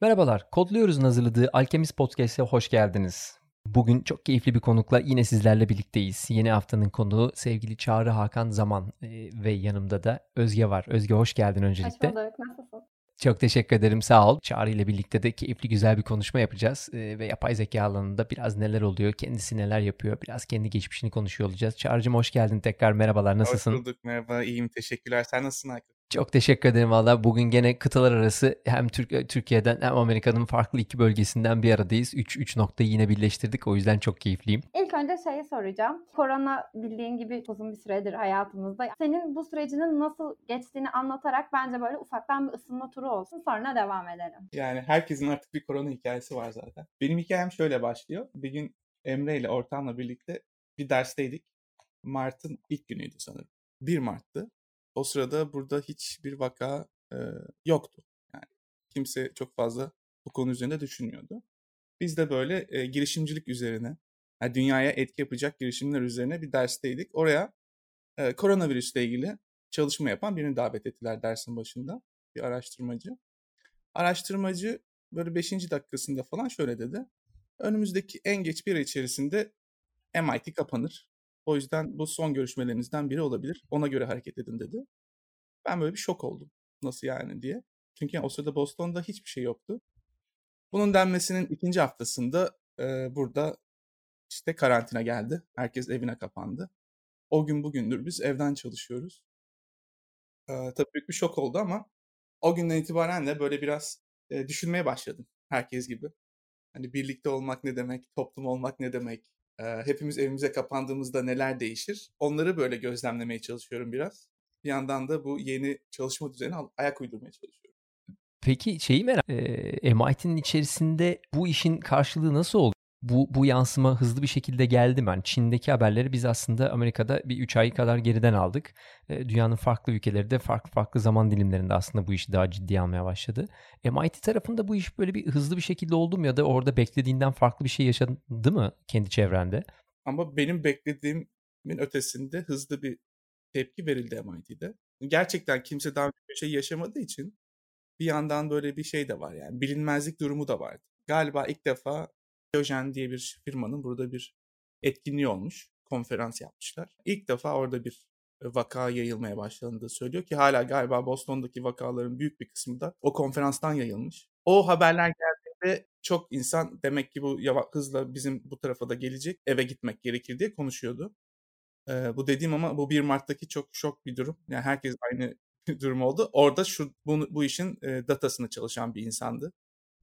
Merhabalar, Kodluyoruz'un hazırladığı Alkemist Podcast'e hoş geldiniz. Bugün çok keyifli bir konukla yine sizlerle birlikteyiz. Yeni haftanın konuğu sevgili Çağrı Hakan Zaman e, ve yanımda da Özge var. Özge hoş geldin öncelikle. Hoş bulduk, nasılsın? Çok teşekkür ederim. Sağ ol. Çağrı ile birlikte de keyifli güzel bir konuşma yapacağız. Ee, ve yapay zeka alanında biraz neler oluyor, kendisi neler yapıyor, biraz kendi geçmişini konuşuyor olacağız. Çağrı'cığım hoş geldin tekrar. Merhabalar, nasılsın? Hoş bulduk, merhaba, iyiyim, teşekkürler. Sen nasılsın Hakan? Çok teşekkür ederim valla. Bugün gene kıtalar arası hem Türk Türkiye'den hem Amerika'nın farklı iki bölgesinden bir aradayız. Üç, üç noktayı yine birleştirdik. O yüzden çok keyifliyim. İlk önce şeyi soracağım. Korona bildiğin gibi uzun bir süredir hayatımızda. Senin bu sürecinin nasıl geçtiğini anlatarak bence böyle ufaktan bir ısınma turu olsun. Sonra devam edelim. Yani herkesin artık bir korona hikayesi var zaten. Benim hikayem şöyle başlıyor. Bir gün Emre ile ortamla birlikte bir dersteydik. Mart'ın ilk günüydü sanırım. 1 Mart'tı. O sırada burada hiçbir vaka e, yoktu. Yani kimse çok fazla bu konu üzerinde düşünmüyordu. Biz de böyle e, girişimcilik üzerine, yani dünyaya etki yapacak girişimler üzerine bir dersteydik. Oraya e, koronavirüsle ilgili çalışma yapan birini davet ettiler dersin başında. Bir araştırmacı. Araştırmacı böyle 5. dakikasında falan şöyle dedi. Önümüzdeki en geç bir ay içerisinde MIT kapanır. O yüzden bu son görüşmelerinizden biri olabilir. Ona göre hareket edin dedi. Ben böyle bir şok oldum. Nasıl yani diye. Çünkü o sırada Boston'da hiçbir şey yoktu. Bunun denmesinin ikinci haftasında e, burada işte karantina geldi. Herkes evine kapandı. O gün bugündür biz evden çalışıyoruz. E, tabii büyük bir şok oldu ama o günden itibaren de böyle biraz e, düşünmeye başladım. Herkes gibi. Hani birlikte olmak ne demek, toplum olmak ne demek, hepimiz evimize kapandığımızda neler değişir? Onları böyle gözlemlemeye çalışıyorum biraz. Bir yandan da bu yeni çalışma düzenine ayak uydurmaya çalışıyorum. Peki şeyi merak e, MIT'nin içerisinde bu işin karşılığı nasıl oldu? Bu, bu yansıma hızlı bir şekilde geldi mi? Yani Çin'deki haberleri biz aslında Amerika'da bir 3 ay kadar geriden aldık. E, dünyanın farklı ülkeleri de farklı farklı zaman dilimlerinde aslında bu işi daha ciddi almaya başladı. MIT tarafında bu iş böyle bir hızlı bir şekilde oldu mu ya da orada beklediğinden farklı bir şey yaşadı mı kendi çevrende? Ama benim beklediğimin ötesinde hızlı bir tepki verildi MIT'de. Gerçekten kimse daha bir şey yaşamadığı için bir yandan böyle bir şey de var yani bilinmezlik durumu da vardı. Galiba ilk defa Diyojen diye bir firmanın burada bir etkinliği olmuş. Konferans yapmışlar. İlk defa orada bir vaka yayılmaya başlandığını söylüyor ki hala galiba Boston'daki vakaların büyük bir kısmı da o konferanstan yayılmış. O haberler geldiğinde çok insan demek ki bu hızla bizim bu tarafa da gelecek eve gitmek gerekir diye konuşuyordu. Ee, bu dediğim ama bu 1 Mart'taki çok şok bir durum. Yani herkes aynı durum oldu. Orada şu bu, bu işin e, datasını çalışan bir insandı.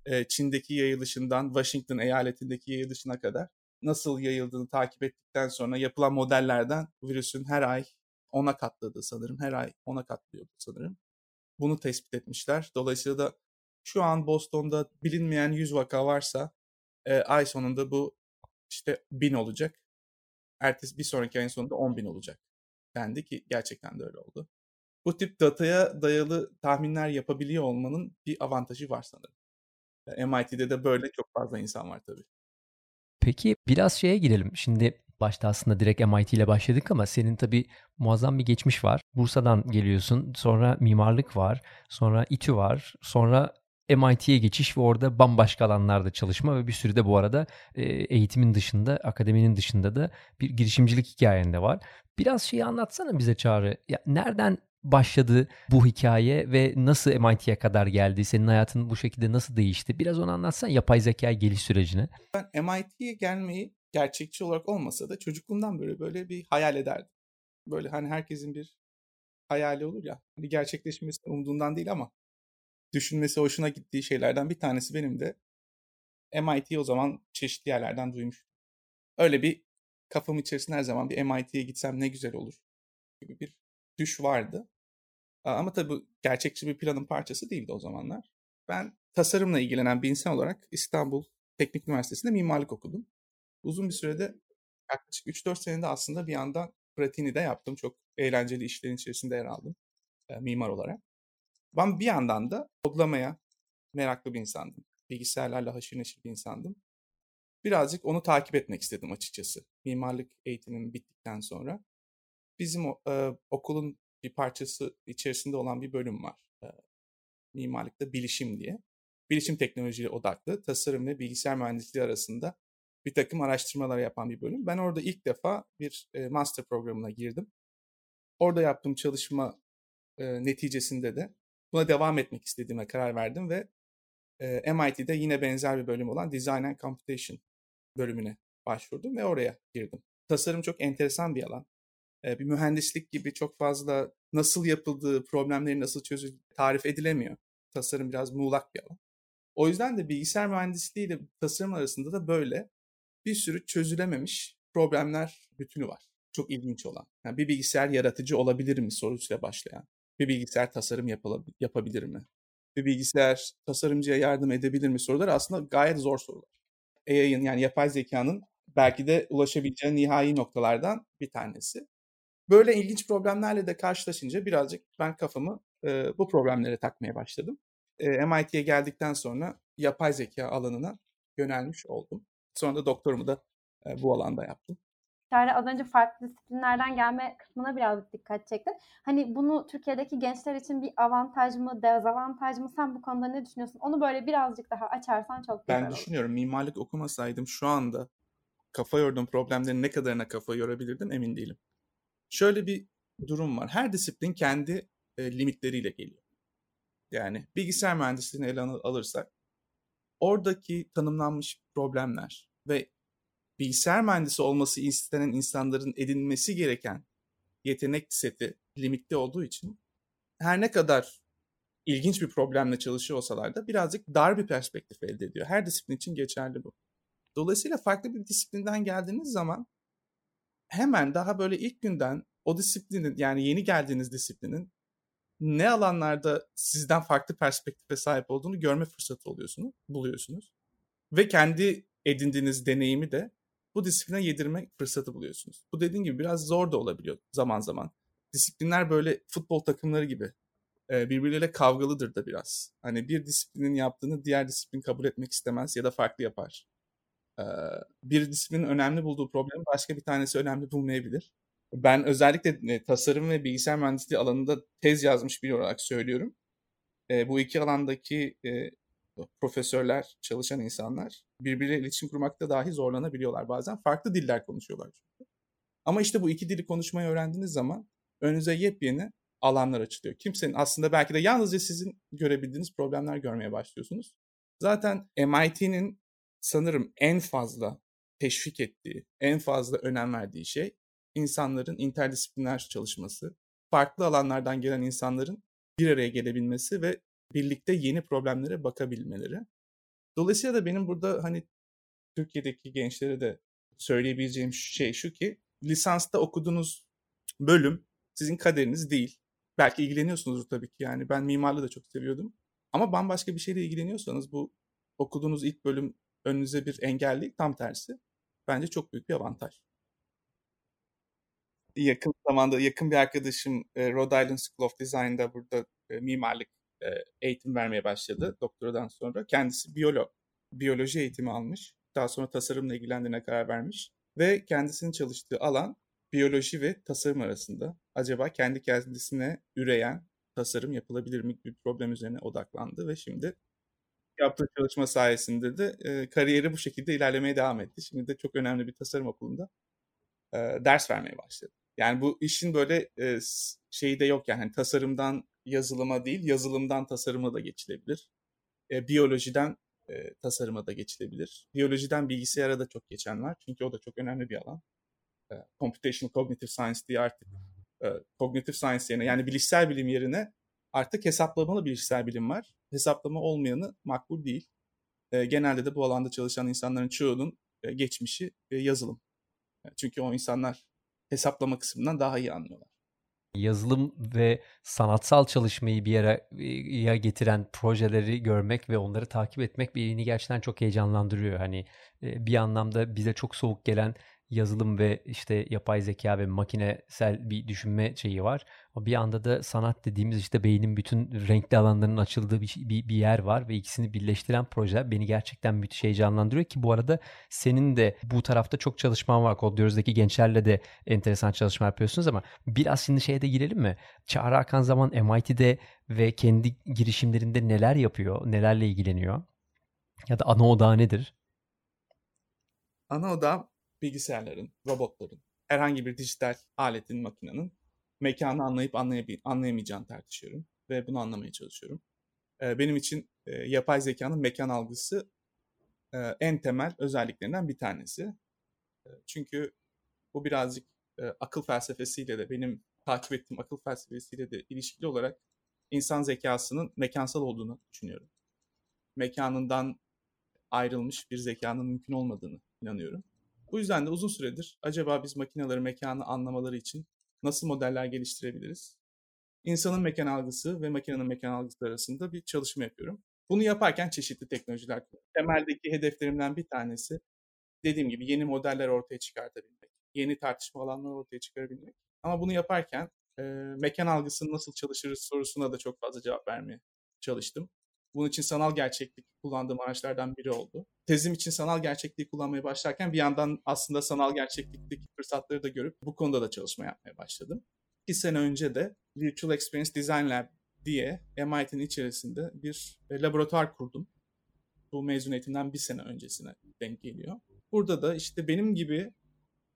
E, Çin'deki yayılışından Washington eyaletindeki yayılışına kadar nasıl yayıldığını takip ettikten sonra yapılan modellerden virüsün her ay ona katladığı sanırım. Her ay ona katlıyordu sanırım. Bunu tespit etmişler. Dolayısıyla da şu an Boston'da bilinmeyen 100 vaka varsa e, ay sonunda bu işte 1000 olacak. Ertesi bir sonraki ayın sonunda 10 bin olacak dendi ki gerçekten de öyle oldu. Bu tip dataya dayalı tahminler yapabiliyor olmanın bir avantajı var sanırım. MIT'de de böyle çok fazla insan var tabii. Peki biraz şeye girelim. Şimdi başta aslında direkt MIT ile başladık ama senin tabii muazzam bir geçmiş var. Bursa'dan geliyorsun. Sonra mimarlık var. Sonra İTÜ var. Sonra MIT'ye geçiş ve orada bambaşka alanlarda çalışma ve bir sürü de bu arada eğitimin dışında, akademinin dışında da bir girişimcilik hikayen de var. Biraz şeyi anlatsana bize Çağrı. Ya nereden başladı bu hikaye ve nasıl MIT'ye kadar geldi? Senin hayatın bu şekilde nasıl değişti? Biraz onu anlatsan yapay zeka geliş sürecini. Ben MIT'ye gelmeyi gerçekçi olarak olmasa da çocukluğumdan böyle böyle bir hayal ederdim. Böyle hani herkesin bir hayali olur ya. Bir gerçekleşmesi umduğundan değil ama düşünmesi hoşuna gittiği şeylerden bir tanesi benim de MIT o zaman çeşitli yerlerden duymuş. Öyle bir kafam içerisinde her zaman bir MIT'ye gitsem ne güzel olur gibi bir düş vardı. Ama tabii gerçekçi bir planın parçası değildi o zamanlar. Ben tasarımla ilgilenen bir insan olarak İstanbul Teknik Üniversitesi'nde mimarlık okudum. Uzun bir sürede yaklaşık 3-4 senede aslında bir yandan pratiğini de yaptım. Çok eğlenceli işlerin içerisinde yer aldım mimar olarak. Ben bir yandan da kodlamaya meraklı bir insandım. Bilgisayarlarla haşır neşir bir insandım. Birazcık onu takip etmek istedim açıkçası. Mimarlık eğitimim bittikten sonra. Bizim e, okulun bir parçası içerisinde olan bir bölüm var. E, mimarlıkta bilişim diye. bilişim teknolojileri odaklı tasarım ve bilgisayar mühendisliği arasında bir takım araştırmalar yapan bir bölüm. Ben orada ilk defa bir e, master programına girdim. Orada yaptığım çalışma e, neticesinde de buna devam etmek istediğime karar verdim ve e, MIT'de yine benzer bir bölüm olan Design and Computation bölümüne başvurdum ve oraya girdim. Tasarım çok enteresan bir alan. E, bir mühendislik gibi çok fazla nasıl yapıldığı, problemlerin nasıl çözüldüğü tarif edilemiyor. Tasarım biraz muğlak bir alan. O yüzden de bilgisayar mühendisliği ile tasarım arasında da böyle bir sürü çözülememiş problemler bütünü var. Çok ilginç olan. Yani bir bilgisayar yaratıcı olabilir mi sorusuyla başlayan. Bir bilgisayar tasarım yapabilir mi? Bir bilgisayar tasarımcıya yardım edebilir mi soruları aslında gayet zor sorular. AI'ın yani yapay zekanın belki de ulaşabileceği nihai noktalardan bir tanesi. Böyle ilginç problemlerle de karşılaşınca birazcık ben kafamı e, bu problemlere takmaya başladım. E, MIT'ye geldikten sonra yapay zeka alanına yönelmiş oldum. Sonra da doktorumu da e, bu alanda yaptım. Yani az önce farklı disiplinlerden gelme kısmına biraz dikkat çektin. Hani bunu Türkiye'deki gençler için bir avantaj mı, dezavantaj mı? Sen bu konuda ne düşünüyorsun? Onu böyle birazcık daha açarsan çok güzel Ben olur. düşünüyorum mimarlık okumasaydım şu anda kafa yorduğum problemlerin ne kadarına kafa yorabilirdim emin değilim. Şöyle bir durum var. Her disiplin kendi e, limitleriyle geliyor. Yani bilgisayar mühendisliğini ele alırsak oradaki tanımlanmış problemler ve bilgisayar mühendisi olması istenen insanların edinmesi gereken yetenek seti limitli olduğu için her ne kadar ilginç bir problemle çalışıyor olsalar da birazcık dar bir perspektif elde ediyor. Her disiplin için geçerli bu. Dolayısıyla farklı bir disiplinden geldiğiniz zaman hemen daha böyle ilk günden o disiplinin yani yeni geldiğiniz disiplinin ne alanlarda sizden farklı perspektife sahip olduğunu görme fırsatı oluyorsunuz, buluyorsunuz. Ve kendi edindiğiniz deneyimi de bu disipline yedirme fırsatı buluyorsunuz. Bu dediğim gibi biraz zor da olabiliyor zaman zaman. Disiplinler böyle futbol takımları gibi birbirleriyle kavgalıdır da biraz. Hani bir disiplinin yaptığını diğer disiplin kabul etmek istemez ya da farklı yapar. Bir disiplinin önemli bulduğu problemi başka bir tanesi önemli bulmayabilir. Ben özellikle tasarım ve bilgisayar mühendisliği alanında tez yazmış biri olarak söylüyorum. Bu iki alandaki profesörler, çalışan insanlar birbiriyle iletişim kurmakta dahi zorlanabiliyorlar bazen. Farklı diller konuşuyorlar çünkü. Ama işte bu iki dili konuşmayı öğrendiğiniz zaman önünüze yepyeni alanlar açılıyor. Kimsenin aslında belki de yalnızca sizin görebildiğiniz problemler görmeye başlıyorsunuz. Zaten MIT'nin sanırım en fazla teşvik ettiği, en fazla önem verdiği şey insanların interdisipliner çalışması, farklı alanlardan gelen insanların bir araya gelebilmesi ve birlikte yeni problemlere bakabilmeleri. Dolayısıyla da benim burada hani Türkiye'deki gençlere de söyleyebileceğim şey şu ki lisansta okuduğunuz bölüm sizin kaderiniz değil. Belki ilgileniyorsunuzdur tabii ki yani ben mimarlığı da çok seviyordum. Ama bambaşka bir şeyle ilgileniyorsanız bu okuduğunuz ilk bölüm önünüze bir engel değil tam tersi. Bence çok büyük bir avantaj. Yakın zamanda yakın bir arkadaşım Rhode Island School of Design'da burada mimarlık eğitim vermeye başladı doktoradan sonra. Kendisi biyolog, biyoloji eğitimi almış. Daha sonra tasarımla ilgilendiğine karar vermiş. Ve kendisinin çalıştığı alan biyoloji ve tasarım arasında. Acaba kendi kendisine üreyen tasarım yapılabilir mi bir problem üzerine odaklandı ve şimdi yaptığı çalışma sayesinde de e, kariyeri bu şekilde ilerlemeye devam etti. Şimdi de çok önemli bir tasarım okulunda e, ders vermeye başladı. Yani bu işin böyle e, şeyi de yok yani hani tasarımdan yazılıma değil, yazılımdan tasarıma da geçilebilir. E, biyolojiden e, tasarıma da geçilebilir. Biyolojiden bilgisayara da çok geçen var. Çünkü o da çok önemli bir alan. E, Computational Cognitive Science diye artık e, Cognitive Science yerine yani bilişsel bilim yerine artık hesaplamalı bilişsel bilim var. Hesaplama olmayanı makbul değil. E, genelde de bu alanda çalışan insanların çoğunun e, geçmişi e, yazılım. E, çünkü o insanlar hesaplama kısmından daha iyi anlıyorlar yazılım ve sanatsal çalışmayı bir yere getiren projeleri görmek ve onları takip etmek beni gerçekten çok heyecanlandırıyor. Hani bir anlamda bize çok soğuk gelen yazılım ve işte yapay zeka ve makinesel bir düşünme şeyi var. O bir anda da sanat dediğimiz işte beynin bütün renkli alanlarının açıldığı bir, bir, bir yer var ve ikisini birleştiren proje beni gerçekten müthiş heyecanlandırıyor ki bu arada senin de bu tarafta çok çalışman var. Kodluyoruz'daki gençlerle de enteresan çalışma yapıyorsunuz ama biraz şimdi şeye de girelim mi? Çağrı Akan zaman MIT'de ve kendi girişimlerinde neler yapıyor, nelerle ilgileniyor? Ya da ana odağı nedir? Ana odağı bilgisayarların, robotların, herhangi bir dijital aletin, makinenin mekanı anlayıp anlayab- anlayamayacağını tartışıyorum ve bunu anlamaya çalışıyorum. Benim için yapay zekanın mekan algısı en temel özelliklerinden bir tanesi. Çünkü bu birazcık akıl felsefesiyle de benim takip ettiğim akıl felsefesiyle de ilişkili olarak insan zekasının mekansal olduğunu düşünüyorum. Mekanından ayrılmış bir zekanın mümkün olmadığını inanıyorum. Bu yüzden de uzun süredir acaba biz makineleri mekanı anlamaları için nasıl modeller geliştirebiliriz? İnsanın mekan algısı ve makinenin mekan algısı arasında bir çalışma yapıyorum. Bunu yaparken çeşitli teknolojiler Temeldeki hedeflerimden bir tanesi dediğim gibi yeni modeller ortaya çıkartabilmek, yeni tartışma alanları ortaya çıkarabilmek. Ama bunu yaparken e, mekan algısını nasıl çalışırız sorusuna da çok fazla cevap vermeye çalıştım. Bunun için sanal gerçeklik kullandığım araçlardan biri oldu. Tezim için sanal gerçekliği kullanmaya başlarken bir yandan aslında sanal gerçeklikteki fırsatları da görüp bu konuda da çalışma yapmaya başladım. İki sene önce de Virtual Experience Design Lab diye MIT'nin içerisinde bir e, laboratuvar kurdum. Bu mezuniyetimden bir sene öncesine denk geliyor. Burada da işte benim gibi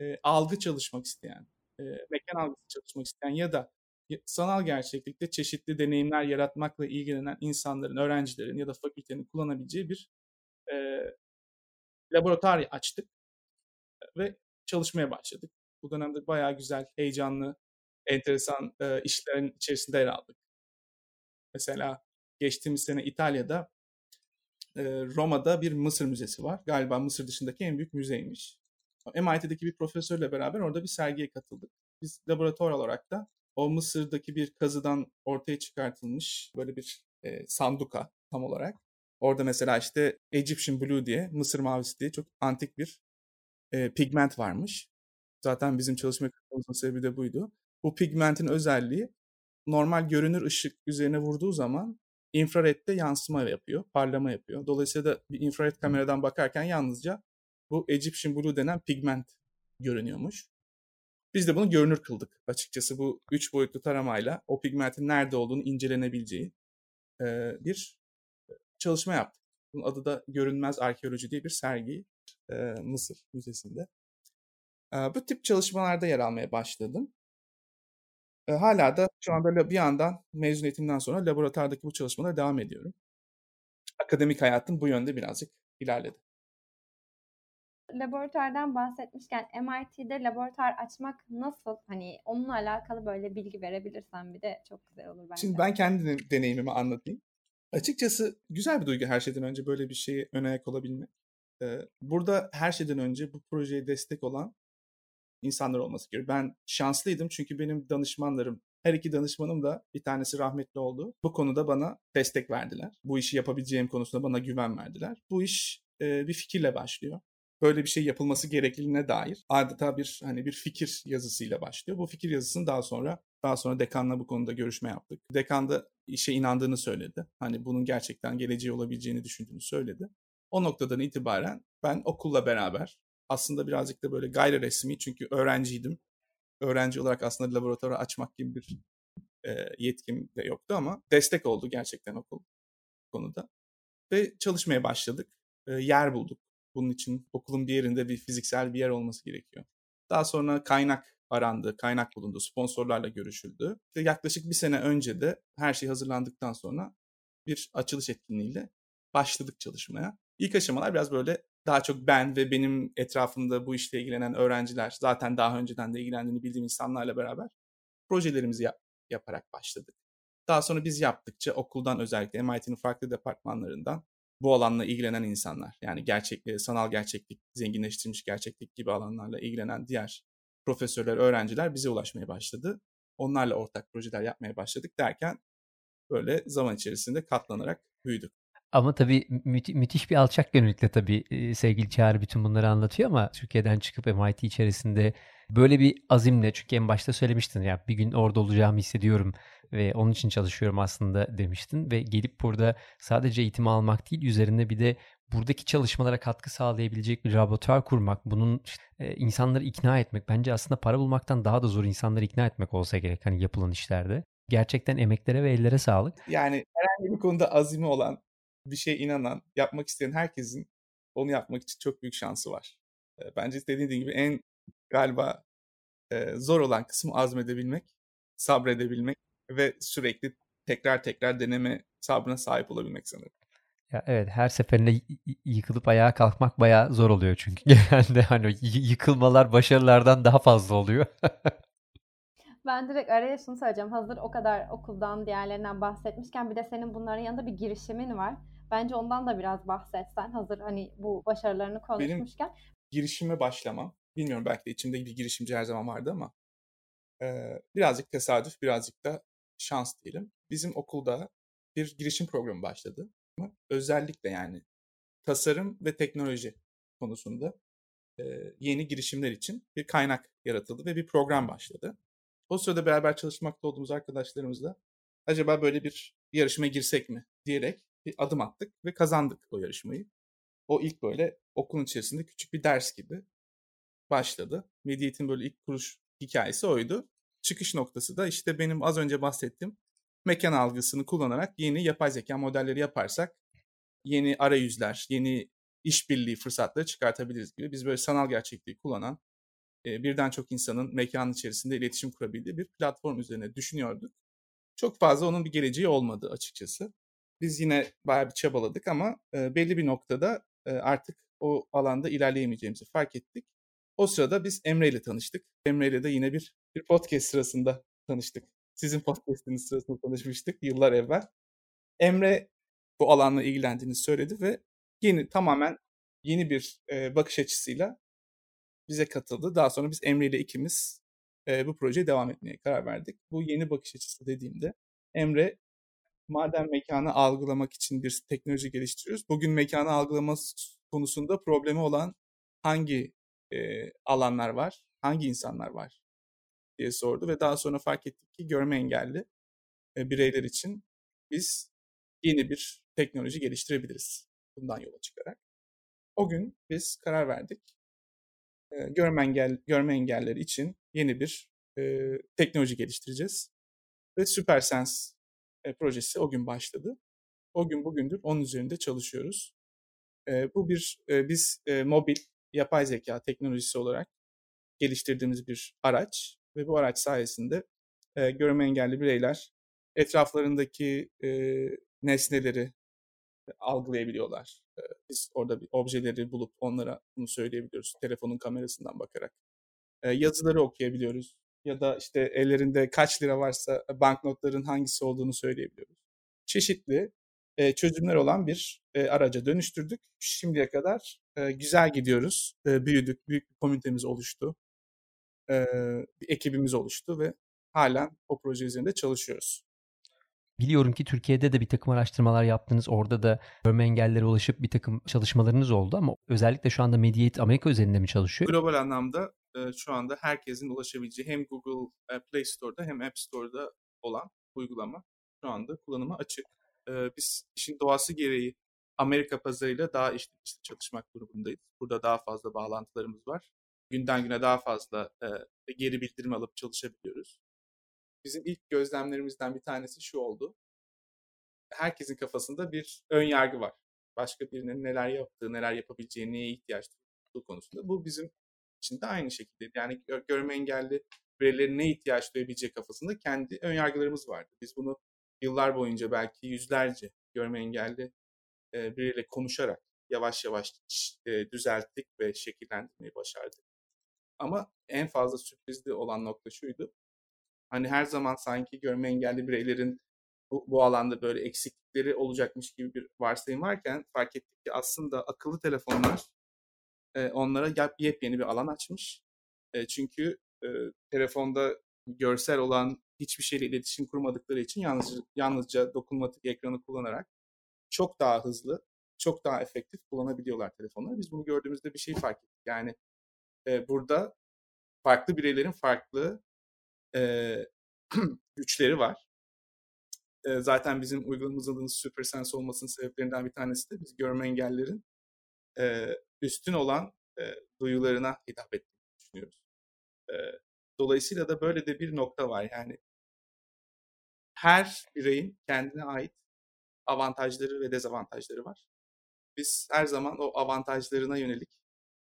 e, algı çalışmak isteyen, e, mekan algısı çalışmak isteyen ya da sanal gerçeklikte çeşitli deneyimler yaratmakla ilgilenen insanların, öğrencilerin ya da fakültenin kullanabileceği bir e, laboratuvar açtık ve çalışmaya başladık. Bu dönemde bayağı güzel, heyecanlı, enteresan e, işlerin içerisinde yer aldık. Mesela geçtiğimiz sene İtalya'da e, Roma'da bir Mısır müzesi var. Galiba Mısır dışındaki en büyük müzeymiş. MIT'deki bir profesörle beraber orada bir sergiye katıldık. Biz laboratuvar olarak da o Mısır'daki bir kazıdan ortaya çıkartılmış böyle bir e, sanduka tam olarak. Orada mesela işte Egyptian Blue diye, Mısır mavisi diye çok antik bir e, pigment varmış. Zaten bizim çalışma yapmamızın sebebi de buydu. Bu pigmentin özelliği normal görünür ışık üzerine vurduğu zaman infrarette yansıma yapıyor, parlama yapıyor. Dolayısıyla da bir infrared kameradan bakarken yalnızca bu Egyptian Blue denen pigment görünüyormuş. Biz de bunu görünür kıldık açıkçası bu üç boyutlu taramayla o pigmentin nerede olduğunu incelenebileceği e, bir çalışma yaptık. Bunun adı da Görünmez Arkeoloji diye bir sergi e, Mısır Müzesi'nde. E, bu tip çalışmalarda yer almaya başladım. E, hala da şu anda bir yandan mezuniyetimden sonra laboratuvardaki bu çalışmalara devam ediyorum. Akademik hayatım bu yönde birazcık ilerledi laboratuvardan bahsetmişken MIT'de laboratuvar açmak nasıl? Hani onunla alakalı böyle bilgi verebilirsen bir de çok güzel olur bence. Şimdi ben kendi deneyimimi anlatayım. Açıkçası güzel bir duygu her şeyden önce böyle bir şeye ön ayak olabilmek. Burada her şeyden önce bu projeye destek olan insanlar olması gerekiyor. Ben şanslıydım çünkü benim danışmanlarım, her iki danışmanım da bir tanesi rahmetli oldu. Bu konuda bana destek verdiler. Bu işi yapabileceğim konusunda bana güven verdiler. Bu iş bir fikirle başlıyor böyle bir şey yapılması gerekliliğine dair adeta bir hani bir fikir yazısıyla başlıyor. Bu fikir yazısını daha sonra daha sonra dekanla bu konuda görüşme yaptık. Dekan da işe inandığını söyledi. Hani bunun gerçekten geleceği olabileceğini düşündüğünü söyledi. O noktadan itibaren ben okulla beraber aslında birazcık da böyle gayri resmi çünkü öğrenciydim. Öğrenci olarak aslında laboratuvarı açmak gibi bir e, yetkim de yoktu ama destek oldu gerçekten okul konuda. Ve çalışmaya başladık. E, yer bulduk bunun için okulun bir yerinde bir fiziksel bir yer olması gerekiyor. Daha sonra kaynak arandı, kaynak bulundu, sponsorlarla görüşüldü. İşte yaklaşık bir sene önce de her şey hazırlandıktan sonra bir açılış etkinliğiyle başladık çalışmaya. İlk aşamalar biraz böyle daha çok ben ve benim etrafımda bu işle ilgilenen öğrenciler, zaten daha önceden de ilgilendiğini bildiğim insanlarla beraber projelerimizi yap- yaparak başladık. Daha sonra biz yaptıkça okuldan özellikle MIT'nin farklı departmanlarından bu alanla ilgilenen insanlar yani gerçek e, sanal gerçeklik, zenginleştirilmiş gerçeklik gibi alanlarla ilgilenen diğer profesörler, öğrenciler bize ulaşmaya başladı. Onlarla ortak projeler yapmaya başladık derken böyle zaman içerisinde katlanarak büyüdük. Ama tabii müthi müthiş bir alçak gönüllülükle tabii, eee, sevgili Çağrı bütün bunları anlatıyor ama Türkiye'den çıkıp MIT içerisinde böyle bir azimle çünkü en başta söylemiştin ya bir gün orada olacağımı hissediyorum ve onun için çalışıyorum aslında demiştin ve gelip burada sadece eğitim almak değil üzerine bir de buradaki çalışmalara katkı sağlayabilecek bir laboratuvar kurmak, bunun e, insanları ikna etmek bence aslında para bulmaktan daha da zor insanları ikna etmek olsa gerek hani yapılan işlerde. Gerçekten emeklere ve ellere sağlık. Yani herhangi bir konuda azimi olan, bir şeye inanan, yapmak isteyen herkesin onu yapmak için çok büyük şansı var. Bence dediğin gibi en galiba zor olan kısmı azmedebilmek, sabredebilmek ve sürekli tekrar tekrar deneme sabrına sahip olabilmek sanırım. Ya evet her seferinde yıkılıp ayağa kalkmak bayağı zor oluyor çünkü genelde hani yıkılmalar başarılardan daha fazla oluyor. ben direkt araya şunu söyleyeceğim. Hazır o kadar okuldan diğerlerinden bahsetmişken bir de senin bunların yanında bir girişimin var. Bence ondan da biraz bahsetsen hazır hani bu başarılarını konuşmuşken. Benim girişime başlamam. Bilmiyorum belki de içimde bir girişimci her zaman vardı ama e, birazcık tesadüf birazcık da şans diyelim. Bizim okulda bir girişim programı başladı. Özellikle yani tasarım ve teknoloji konusunda e, yeni girişimler için bir kaynak yaratıldı ve bir program başladı. O sırada beraber çalışmakta olduğumuz arkadaşlarımızla acaba böyle bir yarışmaya girsek mi diyerek bir adım attık ve kazandık o yarışmayı. O ilk böyle okulun içerisinde küçük bir ders gibi başladı. Mediate'in böyle ilk kuruş hikayesi oydu. Çıkış noktası da işte benim az önce bahsettiğim mekan algısını kullanarak yeni yapay zeka modelleri yaparsak yeni arayüzler, yeni işbirliği fırsatları çıkartabiliriz gibi. Biz böyle sanal gerçekliği kullanan e, birden çok insanın mekanın içerisinde iletişim kurabildiği bir platform üzerine düşünüyorduk. Çok fazla onun bir geleceği olmadı açıkçası. Biz yine bayağı bir çabaladık ama e, belli bir noktada e, artık o alanda ilerleyemeyeceğimizi fark ettik. O sırada biz Emre ile tanıştık. Emre ile de yine bir, bir podcast sırasında tanıştık. Sizin podcastiniz sırasında tanışmıştık yıllar evvel. Emre bu alanla ilgilendiğini söyledi ve yeni tamamen yeni bir e, bakış açısıyla bize katıldı. Daha sonra biz Emre ile ikimiz e, bu projeye devam etmeye karar verdik. Bu yeni bakış açısı dediğimde Emre madem mekanı algılamak için bir teknoloji geliştiriyoruz. Bugün mekanı algılama konusunda problemi olan hangi e, alanlar var, hangi insanlar var diye sordu ve daha sonra fark ettik ki görme engelli e, bireyler için biz yeni bir teknoloji geliştirebiliriz bundan yola çıkarak. O gün biz karar verdik. E, görme, engel, görme engelleri için yeni bir e, teknoloji geliştireceğiz. Ve SuperSense e, projesi o gün başladı. O gün bugündür onun üzerinde çalışıyoruz. E, bu bir e, biz e, mobil yapay zeka teknolojisi olarak geliştirdiğimiz bir araç ve bu araç sayesinde e, görme engelli bireyler etraflarındaki e, nesneleri algılayabiliyorlar. E, biz orada bir objeleri bulup onlara bunu söyleyebiliyoruz telefonun kamerasından bakarak. E, yazıları okuyabiliyoruz ya da işte ellerinde kaç lira varsa banknotların hangisi olduğunu söyleyebiliyoruz. Çeşitli e, çözümler olan bir e, araca dönüştürdük. Şimdiye kadar e, güzel gidiyoruz. E, büyüdük, büyük bir komünitemiz oluştu. E, bir ekibimiz oluştu ve halen o proje üzerinde çalışıyoruz. Biliyorum ki Türkiye'de de bir takım araştırmalar yaptınız. Orada da görme engellere ulaşıp bir takım çalışmalarınız oldu ama özellikle şu anda Mediate Amerika üzerinde mi çalışıyor? Global anlamda e, şu anda herkesin ulaşabileceği hem Google Play Store'da hem App Store'da olan uygulama şu anda kullanıma açık. E, biz işin doğası gereği Amerika pazarıyla daha işte, işte çalışmak durumundayız. Burada daha fazla bağlantılarımız var. Günden güne daha fazla e, geri bildirim alıp çalışabiliyoruz. Bizim ilk gözlemlerimizden bir tanesi şu oldu. Herkesin kafasında bir ön yargı var. Başka birinin neler yaptığı, neler yapabileceği, neye ihtiyaç duyduğu konusunda. Bu bizim için de aynı şekilde. Yani görme engelli bireylerin ne ihtiyaç duyabileceği kafasında kendi ön yargılarımız vardı. Biz bunu yıllar boyunca belki yüzlerce görme engelli biriyle konuşarak yavaş yavaş düzelttik ve şekillendirmeyi başardık. Ama en fazla sürprizli olan nokta şuydu. Hani her zaman sanki görme engelli bireylerin bu, bu alanda böyle eksiklikleri olacakmış gibi bir varsayım varken fark ettik ki aslında akıllı telefonlar e, onlara yepyeni bir alan açmış. E, çünkü e, telefonda görsel olan hiçbir şeyle iletişim kurmadıkları için yalnızca, yalnızca dokunmatik ekranı kullanarak çok daha hızlı, çok daha efektif kullanabiliyorlar telefonları. Biz bunu gördüğümüzde bir şey fark ettik. Yani e, burada farklı bireylerin farklı e, güçleri var. E, zaten bizim uygulamamızın adının SuperSense olmasının sebeplerinden bir tanesi de biz görme engellerin e, üstün olan e, duyularına hitap ettiğini düşünüyoruz. E, dolayısıyla da böyle de bir nokta var. Yani her bireyin kendine ait avantajları ve dezavantajları var. Biz her zaman o avantajlarına yönelik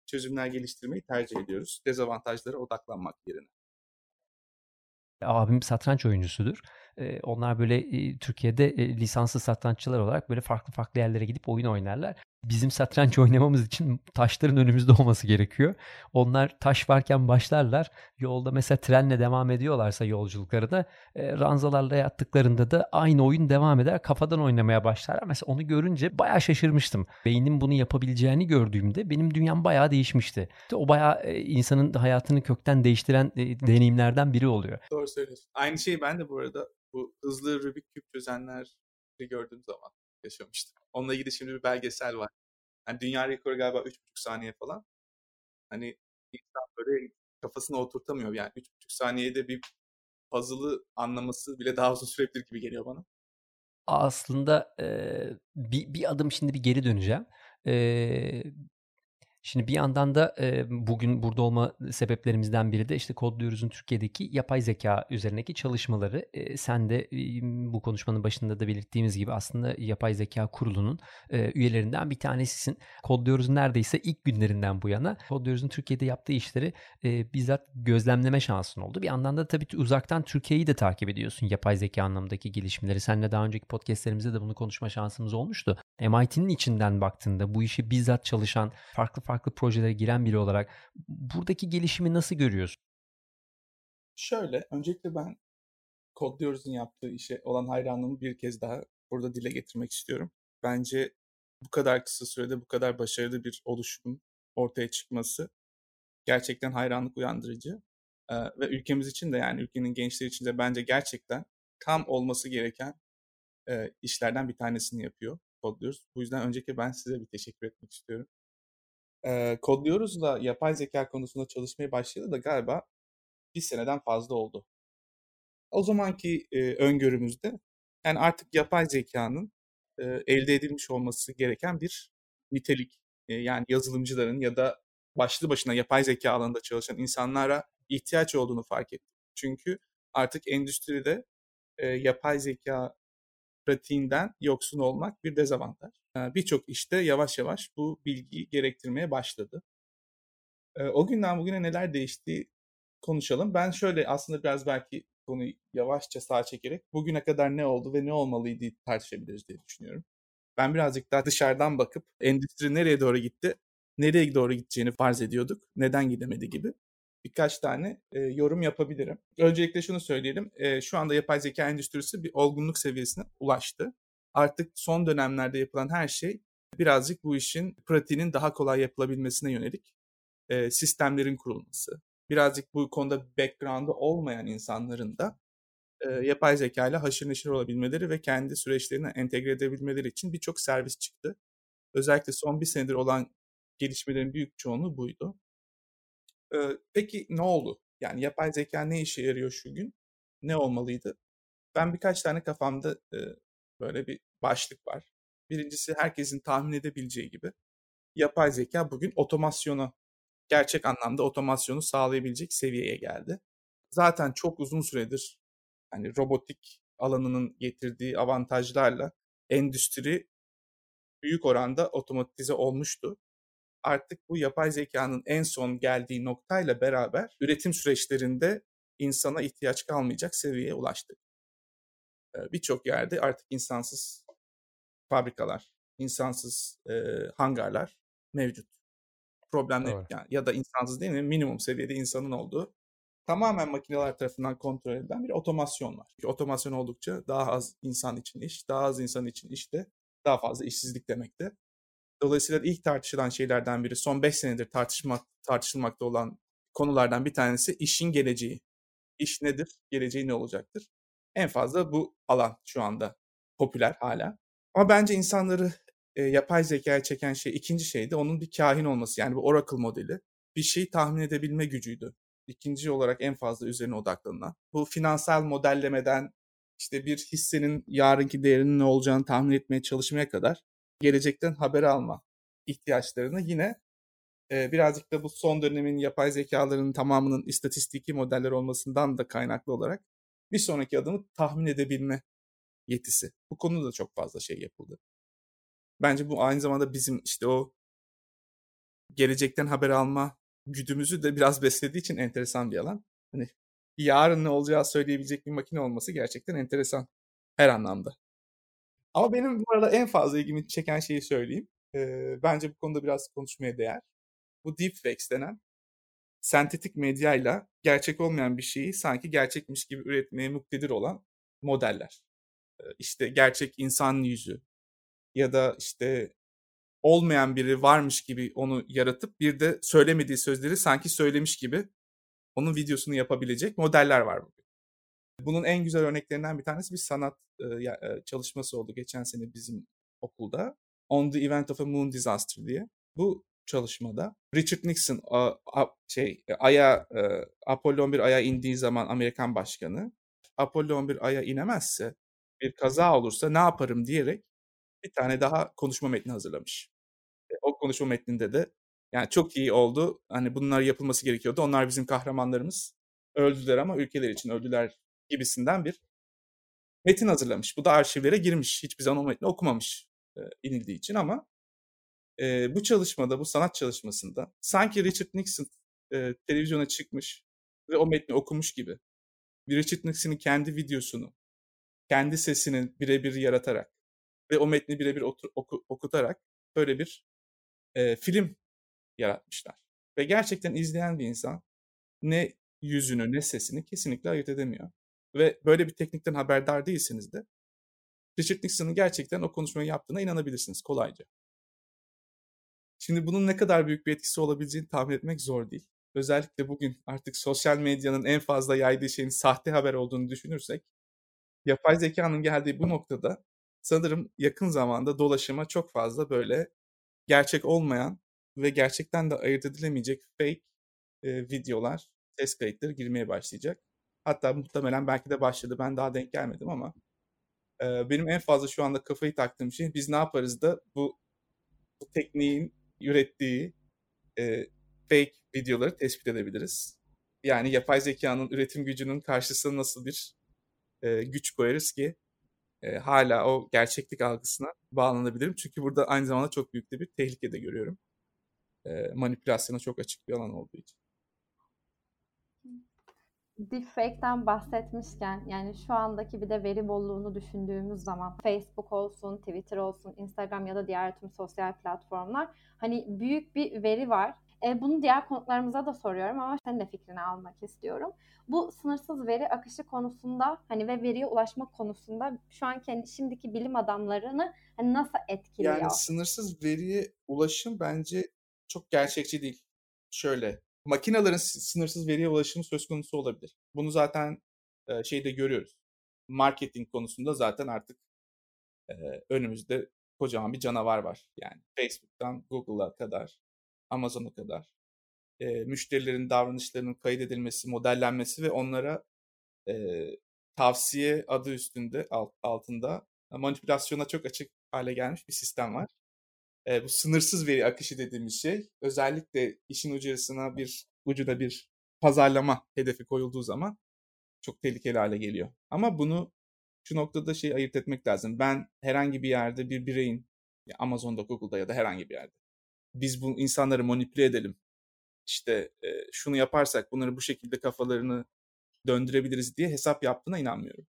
çözümler geliştirmeyi tercih ediyoruz. Dezavantajlara odaklanmak yerine. Abim satranç oyuncusudur. Onlar böyle Türkiye'de lisanslı satranççılar olarak böyle farklı farklı yerlere gidip oyun oynarlar bizim satranç oynamamız için taşların önümüzde olması gerekiyor. Onlar taş varken başlarlar. Yolda mesela trenle devam ediyorlarsa yolculuklarına e, ranzalarla yattıklarında da aynı oyun devam eder. Kafadan oynamaya başlarlar. Mesela onu görünce bayağı şaşırmıştım. Beynin bunu yapabileceğini gördüğümde benim dünyam bayağı değişmişti. İşte o bayağı e, insanın hayatını kökten değiştiren e, deneyimlerden biri oluyor. Doğru söylüyorsun. Aynı şeyi ben de bu arada bu hızlı Rubik küp çözenleri gördüğüm zaman yaşamıştım. Onunla ilgili şimdi bir belgesel var. Yani dünya rekoru galiba 3,5 saniye falan. Hani insan böyle kafasına oturtamıyor. Yani 3,5 saniyede bir puzzle'ı anlaması bile daha uzun sürebilir gibi geliyor bana. Aslında e, bir, bir adım şimdi bir geri döneceğim. E, Şimdi bir yandan da e, bugün burada olma sebeplerimizden biri de işte Kodluyoruz'un Türkiye'deki yapay zeka üzerindeki çalışmaları. E, sen de e, bu konuşmanın başında da belirttiğimiz gibi aslında yapay zeka kurulunun e, üyelerinden bir tanesisin. Kodluyoruz'un neredeyse ilk günlerinden bu yana Kodluyoruz'un Türkiye'de yaptığı işleri e, bizzat gözlemleme şansın oldu. Bir yandan da tabii uzaktan Türkiye'yi de takip ediyorsun yapay zeka anlamındaki gelişmeleri. Seninle daha önceki podcastlerimizde de bunu konuşma şansımız olmuştu. MIT'nin içinden baktığında bu işi bizzat çalışan farklı farklı projelere giren biri olarak buradaki gelişimi nasıl görüyorsun? Şöyle, öncelikle ben Kodluyoruz'un yaptığı işe olan hayranlığımı bir kez daha burada dile getirmek istiyorum. Bence bu kadar kısa sürede bu kadar başarılı bir oluşumun ortaya çıkması gerçekten hayranlık uyandırıcı. Ee, ve ülkemiz için de yani ülkenin gençleri için de bence gerçekten tam olması gereken e, işlerden bir tanesini yapıyor Kodluyoruz. Bu yüzden öncelikle ben size bir teşekkür etmek istiyorum e, kodluyoruz da yapay zeka konusunda çalışmaya başladı da galiba bir seneden fazla oldu. O zamanki e, öngörümüzde yani artık yapay zekanın e, elde edilmiş olması gereken bir nitelik. E, yani yazılımcıların ya da başlı başına yapay zeka alanında çalışan insanlara ihtiyaç olduğunu fark ettik. Çünkü artık endüstride e, yapay zeka pratiğinden yoksun olmak bir dezavantaj. Birçok işte yavaş yavaş bu bilgiyi gerektirmeye başladı. O günden bugüne neler değişti konuşalım. Ben şöyle aslında biraz belki konuyu yavaşça sağa çekerek bugüne kadar ne oldu ve ne olmalıydı tartışabiliriz diye düşünüyorum. Ben birazcık daha dışarıdan bakıp endüstri nereye doğru gitti, nereye doğru gideceğini farz ediyorduk, neden gidemedi gibi birkaç tane e, yorum yapabilirim. Öncelikle şunu söyleyelim. E, şu anda yapay zeka endüstrisi bir olgunluk seviyesine ulaştı. Artık son dönemlerde yapılan her şey birazcık bu işin pratiğinin daha kolay yapılabilmesine yönelik e, sistemlerin kurulması. Birazcık bu konuda background'ı olmayan insanların da e, yapay zeka ile haşır neşir olabilmeleri ve kendi süreçlerine entegre edebilmeleri için birçok servis çıktı. Özellikle son bir senedir olan gelişmelerin büyük çoğunluğu buydu peki ne oldu? Yani yapay zeka ne işe yarıyor şu gün? Ne olmalıydı? Ben birkaç tane kafamda e, böyle bir başlık var. Birincisi herkesin tahmin edebileceği gibi yapay zeka bugün otomasyonu, gerçek anlamda otomasyonu sağlayabilecek seviyeye geldi. Zaten çok uzun süredir hani robotik alanının getirdiği avantajlarla endüstri büyük oranda otomatize olmuştu artık bu yapay zekanın en son geldiği noktayla beraber üretim süreçlerinde insana ihtiyaç kalmayacak seviyeye ulaştık. Birçok yerde artık insansız fabrikalar, insansız e, hangarlar mevcut. Problem ne? Yani, ya da insansız değil mi? Minimum seviyede insanın olduğu tamamen makineler tarafından kontrol edilen bir otomasyon var. Çünkü otomasyon oldukça daha az insan için iş, daha az insan için iş de daha fazla işsizlik demekte. Dolayısıyla ilk tartışılan şeylerden biri son 5 senedir tartışmak, tartışılmakta olan konulardan bir tanesi işin geleceği. İş nedir? Geleceği ne olacaktır? En fazla bu alan şu anda popüler hala. Ama bence insanları e, yapay zekaya çeken şey ikinci şey de onun bir kahin olması. Yani bu Oracle modeli bir şeyi tahmin edebilme gücüydü. İkinci olarak en fazla üzerine odaklanılan. Bu finansal modellemeden işte bir hissenin yarınki değerinin ne olacağını tahmin etmeye çalışmaya kadar gelecekten haber alma ihtiyaçlarını yine e, birazcık da bu son dönemin yapay zekaların tamamının istatistiki modeller olmasından da kaynaklı olarak bir sonraki adımı tahmin edebilme yetisi. Bu konuda da çok fazla şey yapıldı. Bence bu aynı zamanda bizim işte o gelecekten haber alma güdümüzü de biraz beslediği için enteresan bir alan. Hani yarın ne olacağı söyleyebilecek bir makine olması gerçekten enteresan her anlamda. Ama benim bu arada en fazla ilgimi çeken şeyi söyleyeyim. Ee, bence bu konuda biraz konuşmaya değer. Bu deepfakes denen sentetik medyayla gerçek olmayan bir şeyi sanki gerçekmiş gibi üretmeye muktedir olan modeller. İşte gerçek insan yüzü ya da işte olmayan biri varmış gibi onu yaratıp bir de söylemediği sözleri sanki söylemiş gibi onun videosunu yapabilecek modeller var bugün. Bunun en güzel örneklerinden bir tanesi bir sanat çalışması oldu geçen sene bizim okulda. On the Event of a Moon Disaster diye. Bu çalışmada Richard Nixon a, a, şey aya e, Apollo 11 aya indiği zaman Amerikan başkanı Apollo 11 aya inemezse bir kaza olursa ne yaparım diyerek bir tane daha konuşma metni hazırlamış. E, o konuşma metninde de yani çok iyi oldu. Hani bunlar yapılması gerekiyordu. Onlar bizim kahramanlarımız. Öldüler ama ülkeler için öldüler gibisinden bir metin hazırlamış. Bu da arşivlere girmiş. Hiçbir zaman o metni okumamış e, inildiği için ama e, bu çalışmada, bu sanat çalışmasında sanki Richard Nixon e, televizyona çıkmış ve o metni okumuş gibi Richard Nixon'ın kendi videosunu, kendi sesini birebir yaratarak ve o metni birebir oku, okutarak böyle bir e, film yaratmışlar. Ve gerçekten izleyen bir insan ne yüzünü ne sesini kesinlikle ayırt edemiyor. Ve böyle bir teknikten haberdar değilseniz de Richard Nixon'ın gerçekten o konuşmayı yaptığına inanabilirsiniz kolayca. Şimdi bunun ne kadar büyük bir etkisi olabileceğini tahmin etmek zor değil. Özellikle bugün artık sosyal medyanın en fazla yaydığı şeyin sahte haber olduğunu düşünürsek, yapay zekanın geldiği bu noktada sanırım yakın zamanda dolaşıma çok fazla böyle gerçek olmayan ve gerçekten de ayırt edilemeyecek fake e, videolar, ses kayıtları girmeye başlayacak. Hatta muhtemelen belki de başladı. Ben daha denk gelmedim ama e, benim en fazla şu anda kafayı taktığım şey biz ne yaparız da bu, bu tekniğin ürettiği e, fake videoları tespit edebiliriz. Yani yapay zekanın üretim gücünün karşısına nasıl bir e, güç koyarız ki e, hala o gerçeklik algısına bağlanabilirim. Çünkü burada aynı zamanda çok büyük bir tehlike de görüyorum. E, manipülasyona çok açık bir alan olduğu için. Deepfake'den bahsetmişken yani şu andaki bir de veri bolluğunu düşündüğümüz zaman Facebook olsun, Twitter olsun, Instagram ya da diğer tüm sosyal platformlar hani büyük bir veri var. E, bunu diğer konuklarımıza da soruyorum ama senin de fikrini almak istiyorum. Bu sınırsız veri akışı konusunda hani ve veriye ulaşma konusunda şu an kendi şimdiki bilim adamlarını hani nasıl etkiliyor? Yani sınırsız veriye ulaşım bence çok gerçekçi değil. Şöyle makinelerin sınırsız veriye ulaşımı söz konusu olabilir. Bunu zaten e, şeyde görüyoruz. Marketing konusunda zaten artık e, önümüzde kocaman bir canavar var. Yani Facebook'tan Google'a kadar, Amazon'a kadar e, müşterilerin davranışlarının kaydedilmesi, modellenmesi ve onlara e, tavsiye adı üstünde alt, altında manipülasyona çok açık hale gelmiş bir sistem var e, bu sınırsız veri akışı dediğimiz şey özellikle işin ucuna bir ucuna bir pazarlama hedefi koyulduğu zaman çok tehlikeli hale geliyor. Ama bunu şu noktada şey ayırt etmek lazım. Ben herhangi bir yerde bir bireyin Amazon'da, Google'da ya da herhangi bir yerde biz bu insanları manipüle edelim. İşte e, şunu yaparsak bunları bu şekilde kafalarını döndürebiliriz diye hesap yaptığına inanmıyorum.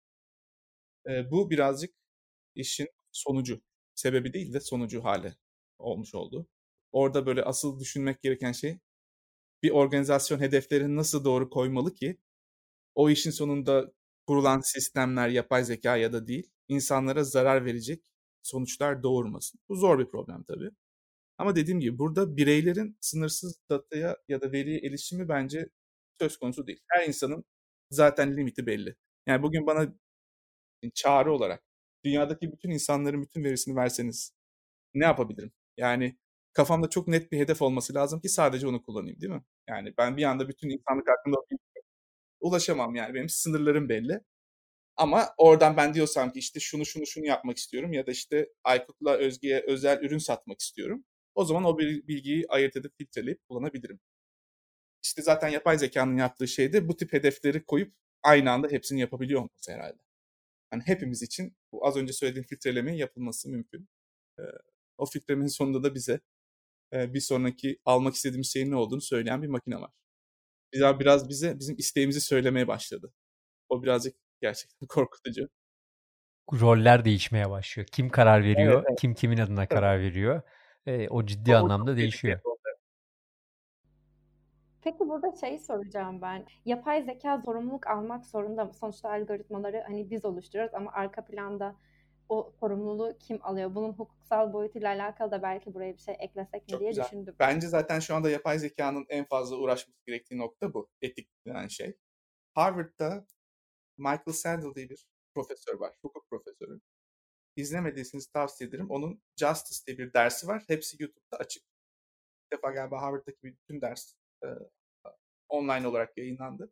E, bu birazcık işin sonucu. Sebebi değil de sonucu hale olmuş oldu. Orada böyle asıl düşünmek gereken şey bir organizasyon hedeflerini nasıl doğru koymalı ki o işin sonunda kurulan sistemler yapay zeka ya da değil insanlara zarar verecek sonuçlar doğurmasın. Bu zor bir problem tabii. Ama dediğim gibi burada bireylerin sınırsız dataya ya da veriye erişimi bence söz konusu değil. Her insanın zaten limiti belli. Yani bugün bana çağrı olarak dünyadaki bütün insanların bütün verisini verseniz ne yapabilirim? Yani kafamda çok net bir hedef olması lazım ki sadece onu kullanayım değil mi? Yani ben bir anda bütün insanlık hakkında ulaşamam yani benim sınırlarım belli. Ama oradan ben diyorsam ki işte şunu şunu şunu yapmak istiyorum ya da işte Aykut'la Özge'ye özel ürün satmak istiyorum. O zaman o bilgiyi ayırt edip filtreleyip kullanabilirim. İşte zaten yapay zekanın yaptığı şey de bu tip hedefleri koyup aynı anda hepsini yapabiliyor olması herhalde. Yani hepimiz için bu az önce söylediğim filtrelemenin yapılması mümkün. O filtremenin sonunda da bize e, bir sonraki almak istediğimiz şeyin ne olduğunu söyleyen bir makine var. Biraz, biraz bize bizim isteğimizi söylemeye başladı. O birazcık gerçekten korkutucu. Roller değişmeye başlıyor. Kim karar veriyor, evet, evet. kim kimin adına evet. karar veriyor. E, o ciddi o anlamda değişiyor. Peki burada şey soracağım ben. Yapay zeka sorumluluk almak zorunda mı? Sonuçta algoritmaları hani biz oluşturuyoruz ama arka planda o sorumluluğu kim alıyor? Bunun hukuksal boyutuyla alakalı da belki buraya bir şey eklesek mi Çok diye güzel. düşündüm. Bence zaten şu anda yapay zekanın en fazla uğraşması gerektiği nokta bu. Etik denen şey. Harvard'da Michael Sandel diye bir profesör var. Hukuk profesörü. İzlemediyseniz tavsiye ederim. Onun Justice diye bir dersi var. Hepsi YouTube'da açık. Bir defa galiba Harvard'daki bütün ders e, online olarak yayınlandı.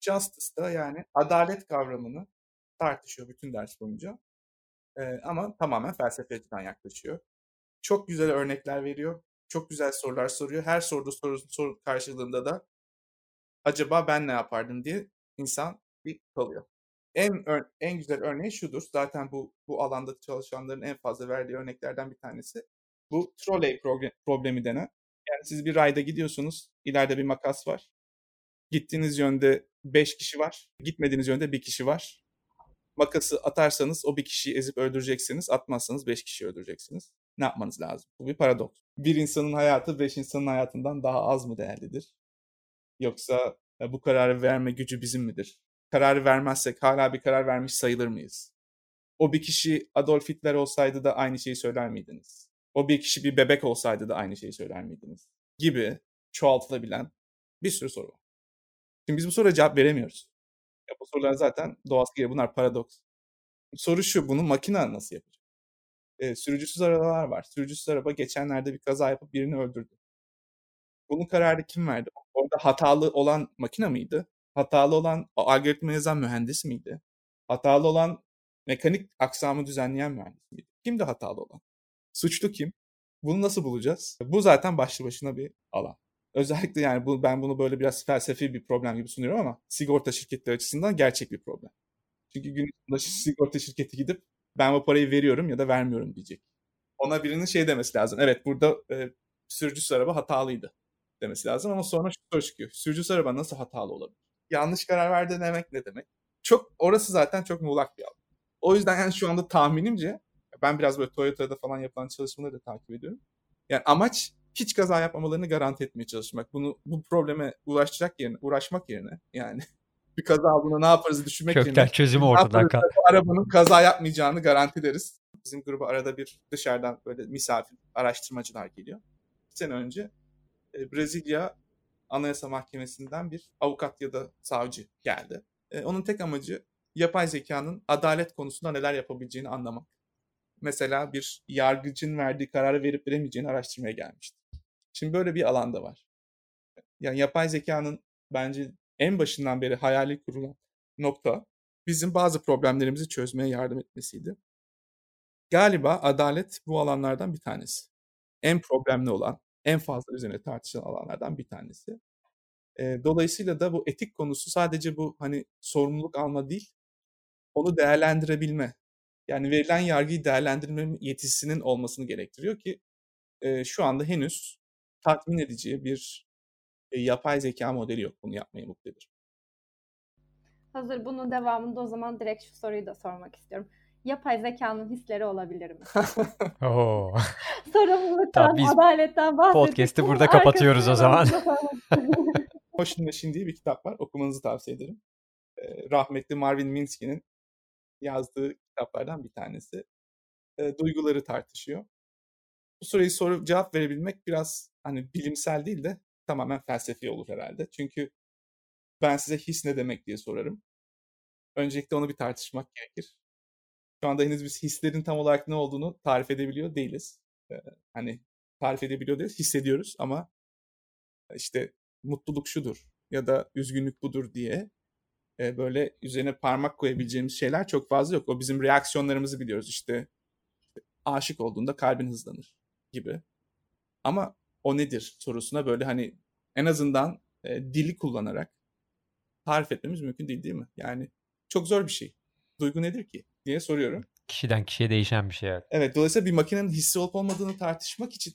Justice'da yani adalet kavramını tartışıyor bütün ders boyunca. E, ama tamamen felsefe açıdan yaklaşıyor. Çok güzel örnekler veriyor. Çok güzel sorular soruyor. Her sorduğu soru, soru karşılığında da acaba ben ne yapardım diye insan bir kalıyor. En en güzel örneği şudur. Zaten bu bu alanda çalışanların en fazla verdiği örneklerden bir tanesi. Bu trolley problemi denen. Yani siz bir rayda gidiyorsunuz. ileride bir makas var. Gittiğiniz yönde 5 kişi var. Gitmediğiniz yönde bir kişi var. Makası atarsanız o bir kişiyi ezip öldüreceksiniz. Atmazsanız 5 kişiyi öldüreceksiniz. Ne yapmanız lazım? Bu bir paradoks. Bir insanın hayatı 5 insanın hayatından daha az mı değerlidir? Yoksa bu kararı verme gücü bizim midir? Kararı vermezsek hala bir karar vermiş sayılır mıyız? O bir kişi Adolf Hitler olsaydı da aynı şeyi söyler miydiniz? O bir kişi bir bebek olsaydı da aynı şeyi söyler miydiniz? Gibi çoğaltılabilen bir sürü soru var. Şimdi biz bu soruya cevap veremiyoruz. Ya bu sorular zaten doğası gereği bunlar paradoks. Soru şu, bunu makine nasıl yapacak? E, sürücüsüz arabalar var. Sürücüsüz araba geçenlerde bir kaza yapıp birini öldürdü. Bunun kararı kim verdi? Orada hatalı olan makine miydi? Hatalı olan algoritma yazan mühendis miydi? Hatalı olan mekanik aksamı düzenleyen mühendis miydi? Kimdi hatalı olan? Suçlu kim? Bunu nasıl bulacağız? Bu zaten başlı başına bir alan. Özellikle yani bu, ben bunu böyle biraz felsefi bir problem gibi sunuyorum ama sigorta şirketleri açısından gerçek bir problem. Çünkü gün sonunda sigorta şirketi gidip ben bu parayı veriyorum ya da vermiyorum diyecek. Ona birinin şey demesi lazım. Evet burada e, sürücüsü araba hatalıydı demesi lazım ama sonra şu soru çıkıyor. Sürücüsü araba nasıl hatalı olabilir? Yanlış karar verdi demek ne demek? Çok orası zaten çok muğlak bir alan. O yüzden yani şu anda tahminimce ben biraz böyle Toyota'da falan yapılan çalışmaları da takip ediyorum. Yani amaç hiç kaza yapmamalarını garanti etmeye çalışmak. Bunu bu probleme ulaşacak yerine, uğraşmak yerine yani bir kaza aldığında ne yaparız düşünmek Kökten yerine. çözümü ortadan kal. Arabanın kaza yapmayacağını garanti ederiz. Bizim gruba arada bir dışarıdan böyle misafir araştırmacılar geliyor. Bir sene önce e, Brezilya Anayasa Mahkemesi'nden bir avukat ya da savcı geldi. E, onun tek amacı yapay zekanın adalet konusunda neler yapabileceğini anlamak. Mesela bir yargıcın verdiği kararı verip veremeyeceğini araştırmaya gelmişti. Şimdi böyle bir alanda var. Yani yapay zekanın bence en başından beri hayali kurulan nokta bizim bazı problemlerimizi çözmeye yardım etmesiydi. Galiba adalet bu alanlardan bir tanesi. En problemli olan, en fazla üzerine tartışılan alanlardan bir tanesi. Dolayısıyla da bu etik konusu sadece bu hani sorumluluk alma değil, onu değerlendirebilme. Yani verilen yargıyı değerlendirme yetisinin olmasını gerektiriyor ki şu anda henüz tatmin edici bir e, yapay zeka modeli yok bunu yapmaya muktedir. Hazır bunun devamında o zaman direkt şu soruyu da sormak istiyorum. Yapay zekanın hisleri olabilir mi? Oo. Sorumluluktan, tamam, adaletten bahsettik. Podcast'ı burada kapatıyoruz o zaman. Hoşun Neşin diye bir kitap var. Okumanızı tavsiye ederim. E, rahmetli Marvin Minsky'nin yazdığı kitaplardan bir tanesi. E, duyguları tartışıyor. Bu soruyu sorup cevap verebilmek biraz hani bilimsel değil de tamamen felsefi olur herhalde. Çünkü ben size his ne demek diye sorarım. Öncelikle onu bir tartışmak gerekir. Şu anda henüz biz hislerin tam olarak ne olduğunu tarif edebiliyor değiliz. Ee, hani tarif edebiliyor değiliz, hissediyoruz ama işte mutluluk şudur ya da üzgünlük budur diye e, böyle üzerine parmak koyabileceğimiz şeyler çok fazla yok. O bizim reaksiyonlarımızı biliyoruz işte, işte aşık olduğunda kalbin hızlanır gibi. Ama o nedir sorusuna böyle hani en azından e, dili kullanarak tarif etmemiz mümkün değil değil mi? Yani çok zor bir şey. Duygu nedir ki diye soruyorum. Kişiden kişiye değişen bir şey. Evet, evet dolayısıyla bir makinenin hissi olup olmadığını tartışmak için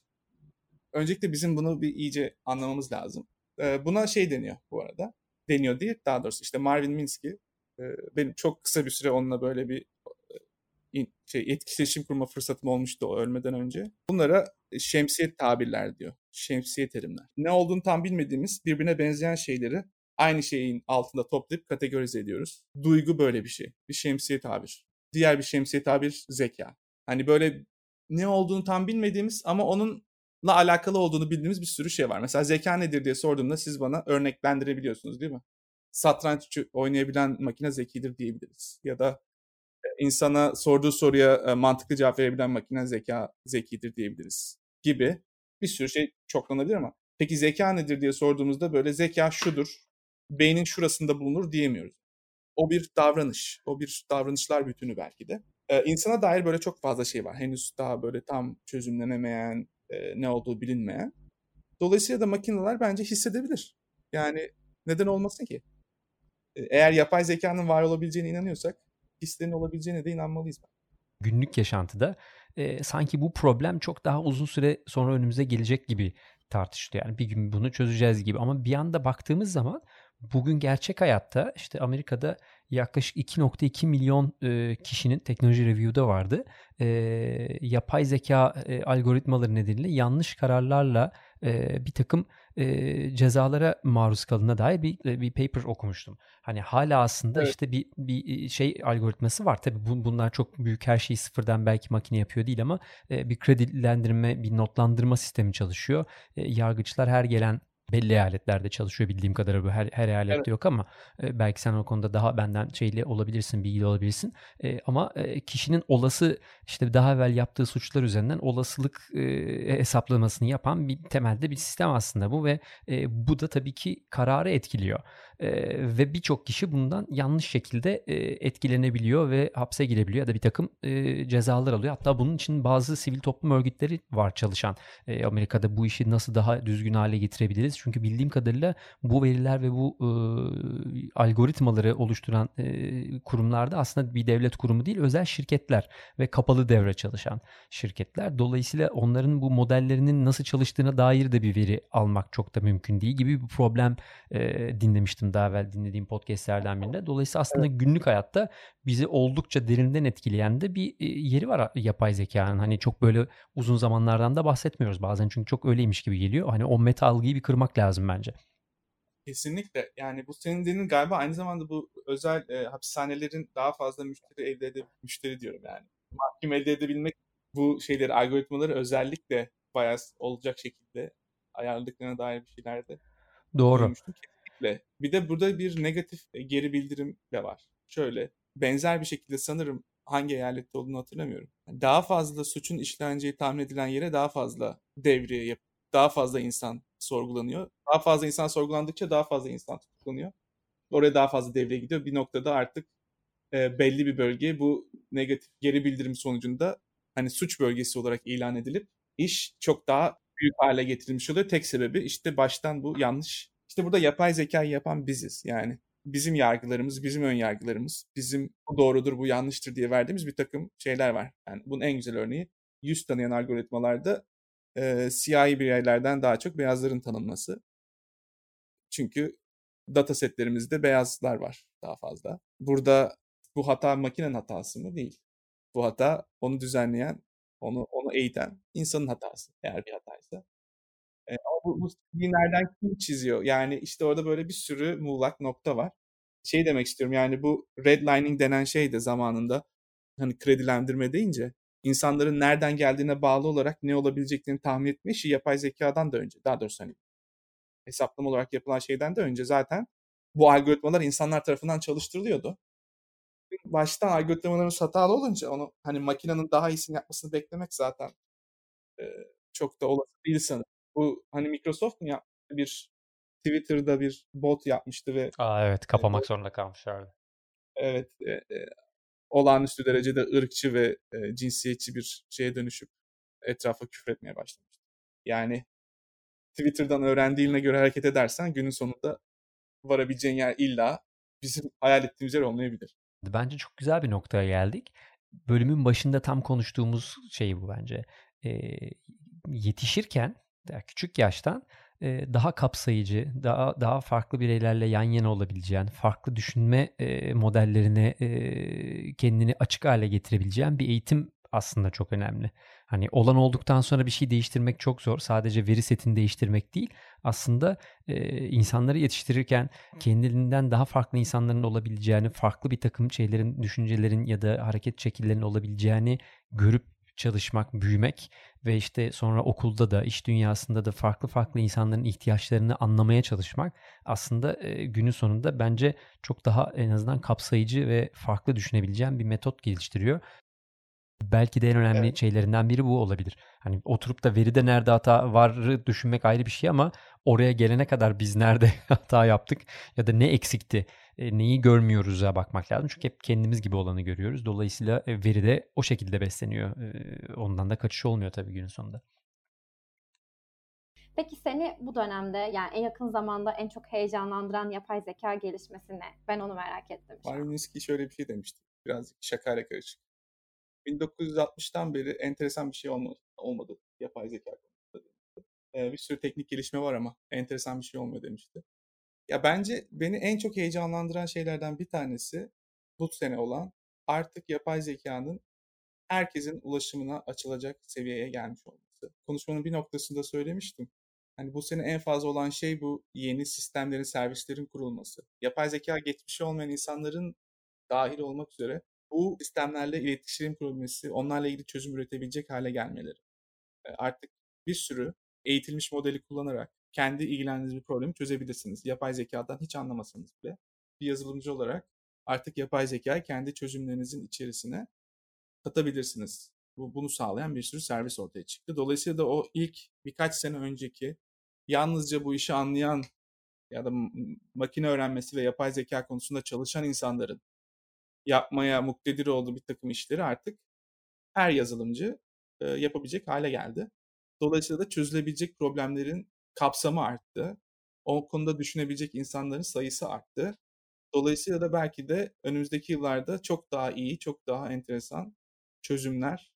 öncelikle bizim bunu bir iyice anlamamız lazım. Ee, buna şey deniyor bu arada. Deniyor değil daha doğrusu işte Marvin Minsky e, benim çok kısa bir süre onunla böyle bir e, şey, etkileşim kurma fırsatım olmuştu o ölmeden önce. Bunlara şemsiye tabirler diyor. Şemsiye terimler. Ne olduğunu tam bilmediğimiz birbirine benzeyen şeyleri aynı şeyin altında toplayıp kategorize ediyoruz. Duygu böyle bir şey. Bir şemsiye tabir. Diğer bir şemsiye tabir zeka. Hani böyle ne olduğunu tam bilmediğimiz ama onunla alakalı olduğunu bildiğimiz bir sürü şey var. Mesela zeka nedir diye sorduğumda siz bana örneklendirebiliyorsunuz değil mi? Satranç oynayabilen makine zekidir diyebiliriz. Ya da e, insana sorduğu soruya e, mantıklı cevap verebilen makine zeka zekidir diyebiliriz gibi bir sürü şey çoklanabilir ama peki zeka nedir diye sorduğumuzda böyle zeka şudur beynin şurasında bulunur diyemiyoruz. O bir davranış. O bir davranışlar bütünü belki de. Ee, insana dair böyle çok fazla şey var. Henüz daha böyle tam çözümlenemeyen, e, ne olduğu bilinmeyen. Dolayısıyla da makineler bence hissedebilir. Yani neden olmasın ki? Eğer yapay zekanın var olabileceğine inanıyorsak hislerin olabileceğine de inanmalıyız. Günlük yaşantıda e, sanki bu problem çok daha uzun süre sonra önümüze gelecek gibi tartışılıyor. Yani bir gün bunu çözeceğiz gibi ama bir anda baktığımız zaman bugün gerçek hayatta işte Amerika'da yaklaşık 2.2 milyon e, kişinin teknoloji review'da vardı. E, yapay zeka e, algoritmaları nedeniyle yanlış kararlarla e, bir takım e, cezalara maruz kalına dair bir bir paper okumuştum. Hani hala aslında evet. işte bir bir şey algoritması var. Tabii bu, bunlar çok büyük her şeyi sıfırdan belki makine yapıyor değil ama e, bir kredilendirme, bir notlandırma sistemi çalışıyor. E, yargıçlar her gelen belli eyaletlerde çalışıyor bildiğim kadarıyla bu her, her eyalette evet. yok ama e, belki sen o konuda daha benden şeyli olabilirsin, bilgili olabilirsin. E, ama e, kişinin olası işte daha evvel yaptığı suçlar üzerinden olasılık e, hesaplamasını yapan bir temelde bir sistem aslında bu ve e, bu da tabii ki kararı etkiliyor. E, ve birçok kişi bundan yanlış şekilde e, etkilenebiliyor ve hapse girebiliyor ya da bir takım e, cezalar alıyor. Hatta bunun için bazı sivil toplum örgütleri var çalışan. E, Amerika'da bu işi nasıl daha düzgün hale getirebiliriz? Çünkü bildiğim kadarıyla bu veriler ve bu e, algoritmaları oluşturan e, kurumlarda aslında bir devlet kurumu değil özel şirketler ve kapalı devre çalışan şirketler. Dolayısıyla onların bu modellerinin nasıl çalıştığına dair de bir veri almak çok da mümkün değil gibi bir problem e, dinlemiştim daha evvel dinlediğim podcastlerden birinde. Dolayısıyla aslında günlük hayatta bizi oldukça derinden etkileyen de bir yeri var yapay zekanın. Hani çok böyle uzun zamanlardan da bahsetmiyoruz bazen çünkü çok öyleymiş gibi geliyor. Hani o meta algıyı bir kırmak lazım bence. Kesinlikle. Yani bu senin dediğin galiba aynı zamanda bu özel e, hapishanelerin daha fazla müşteri elde edip müşteri diyorum yani. Mahkum elde edebilmek bu şeyleri, algoritmaları özellikle bayağı olacak şekilde ayarladıklarına dair bir şeyler de Doğru. Duymuştum. Kesinlikle. Bir de burada bir negatif e, geri bildirim de var. Şöyle benzer bir şekilde sanırım hangi eyalette olduğunu hatırlamıyorum. Daha fazla suçun işleneceği tahmin edilen yere daha fazla devriye yap daha fazla insan sorgulanıyor. Daha fazla insan sorgulandıkça daha fazla insan tutuklanıyor. Oraya daha fazla devreye gidiyor. Bir noktada artık e, belli bir bölge bu negatif geri bildirim sonucunda hani suç bölgesi olarak ilan edilip iş çok daha büyük hale getirilmiş oluyor. Tek sebebi işte baştan bu yanlış. İşte burada yapay zekayı yapan biziz. Yani bizim yargılarımız, bizim ön yargılarımız, bizim bu doğrudur, bu yanlıştır diye verdiğimiz bir takım şeyler var. Yani bunun en güzel örneği yüz tanıyan algoritmalarda e, siyahi bireylerden daha çok beyazların tanınması. Çünkü data setlerimizde beyazlar var daha fazla. Burada bu hata makinenin hatası mı? Değil. Bu hata onu düzenleyen, onu onu eğiten insanın hatası eğer bir hataysa. Ama bu, bu nereden kim çiziyor? Yani işte orada böyle bir sürü muğlak nokta var. Şey demek istiyorum yani bu redlining denen şey de zamanında hani kredilendirme deyince insanların nereden geldiğine bağlı olarak ne olabileceklerini tahmin etme işi yapay zekadan da önce. Daha doğrusu hani hesaplama olarak yapılan şeyden de önce zaten bu algoritmalar insanlar tarafından çalıştırılıyordu. baştan algoritmalarımız hatalı olunca onu hani makinenin daha iyisini yapmasını beklemek zaten e, çok da olası değil sanırım. Bu hani Microsoft mu yaptı bir Twitter'da bir bot yapmıştı ve Aa evet kapamak e, zorunda kalmışlardı. Evet e, e, olağanüstü derecede ırkçı ve e, cinsiyetçi bir şeye dönüşüp etrafa küfretmeye başlamıştı. Yani Twitter'dan öğrendiğine göre hareket edersen günün sonunda varabileceğin yer illa bizim hayal ettiğimiz yer olmayabilir. Bence çok güzel bir noktaya geldik. Bölümün başında tam konuştuğumuz şey bu bence. E, yetişirken, küçük yaştan e, daha kapsayıcı, daha daha farklı bireylerle yan yana olabileceğin, farklı düşünme e, modellerine e, kendini açık hale getirebileceğin bir eğitim aslında çok önemli. Hani olan olduktan sonra bir şey değiştirmek çok zor. Sadece veri setini değiştirmek değil. Aslında e, insanları yetiştirirken kendiliğinden daha farklı insanların olabileceğini, farklı bir takım şeylerin, düşüncelerin ya da hareket şekillerinin olabileceğini görüp çalışmak, büyümek ve işte sonra okulda da, iş dünyasında da farklı farklı insanların ihtiyaçlarını anlamaya çalışmak aslında e, günün sonunda bence çok daha en azından kapsayıcı ve farklı düşünebileceğim bir metot geliştiriyor. Belki de en önemli evet. şeylerinden biri bu olabilir. Hani oturup da veride nerede hata varı düşünmek ayrı bir şey ama oraya gelene kadar biz nerede hata yaptık ya da ne eksikti, e, neyi görmüyoruz'a bakmak lazım. Çünkü hep kendimiz gibi olanı görüyoruz. Dolayısıyla e, veri de o şekilde besleniyor. E, ondan da kaçış olmuyor tabii günün sonunda. Peki seni bu dönemde yani en yakın zamanda en çok heyecanlandıran yapay zeka gelişmesi ne? Ben onu merak ettim. Marvin şöyle bir şey demişti. Birazcık şakayla karışık. 1960'tan beri enteresan bir şey olmadı, olmadı yapay zeka konusunda. Ee, bir sürü teknik gelişme var ama enteresan bir şey olmuyor demişti. Ya bence beni en çok heyecanlandıran şeylerden bir tanesi bu sene olan artık yapay zekanın herkesin ulaşımına açılacak seviyeye gelmiş olması. Konuşmanın bir noktasında söylemiştim. Hani bu sene en fazla olan şey bu yeni sistemlerin, servislerin kurulması. Yapay zeka geçmişi olmayan insanların dahil olmak üzere bu sistemlerle iletişim kurulması, onlarla ilgili çözüm üretebilecek hale gelmeleri. Artık bir sürü eğitilmiş modeli kullanarak kendi ilgilendiğiniz bir problemi çözebilirsiniz. Yapay zekadan hiç anlamasanız bile. Bir yazılımcı olarak artık yapay zekayı kendi çözümlerinizin içerisine katabilirsiniz. Bu, bunu sağlayan bir sürü servis ortaya çıktı. Dolayısıyla da o ilk birkaç sene önceki yalnızca bu işi anlayan ya da makine öğrenmesi ve yapay zeka konusunda çalışan insanların yapmaya muktedir olduğu bir takım işleri artık her yazılımcı e, yapabilecek hale geldi. Dolayısıyla da çözülebilecek problemlerin kapsamı arttı. O konuda düşünebilecek insanların sayısı arttı. Dolayısıyla da belki de önümüzdeki yıllarda çok daha iyi, çok daha enteresan çözümler,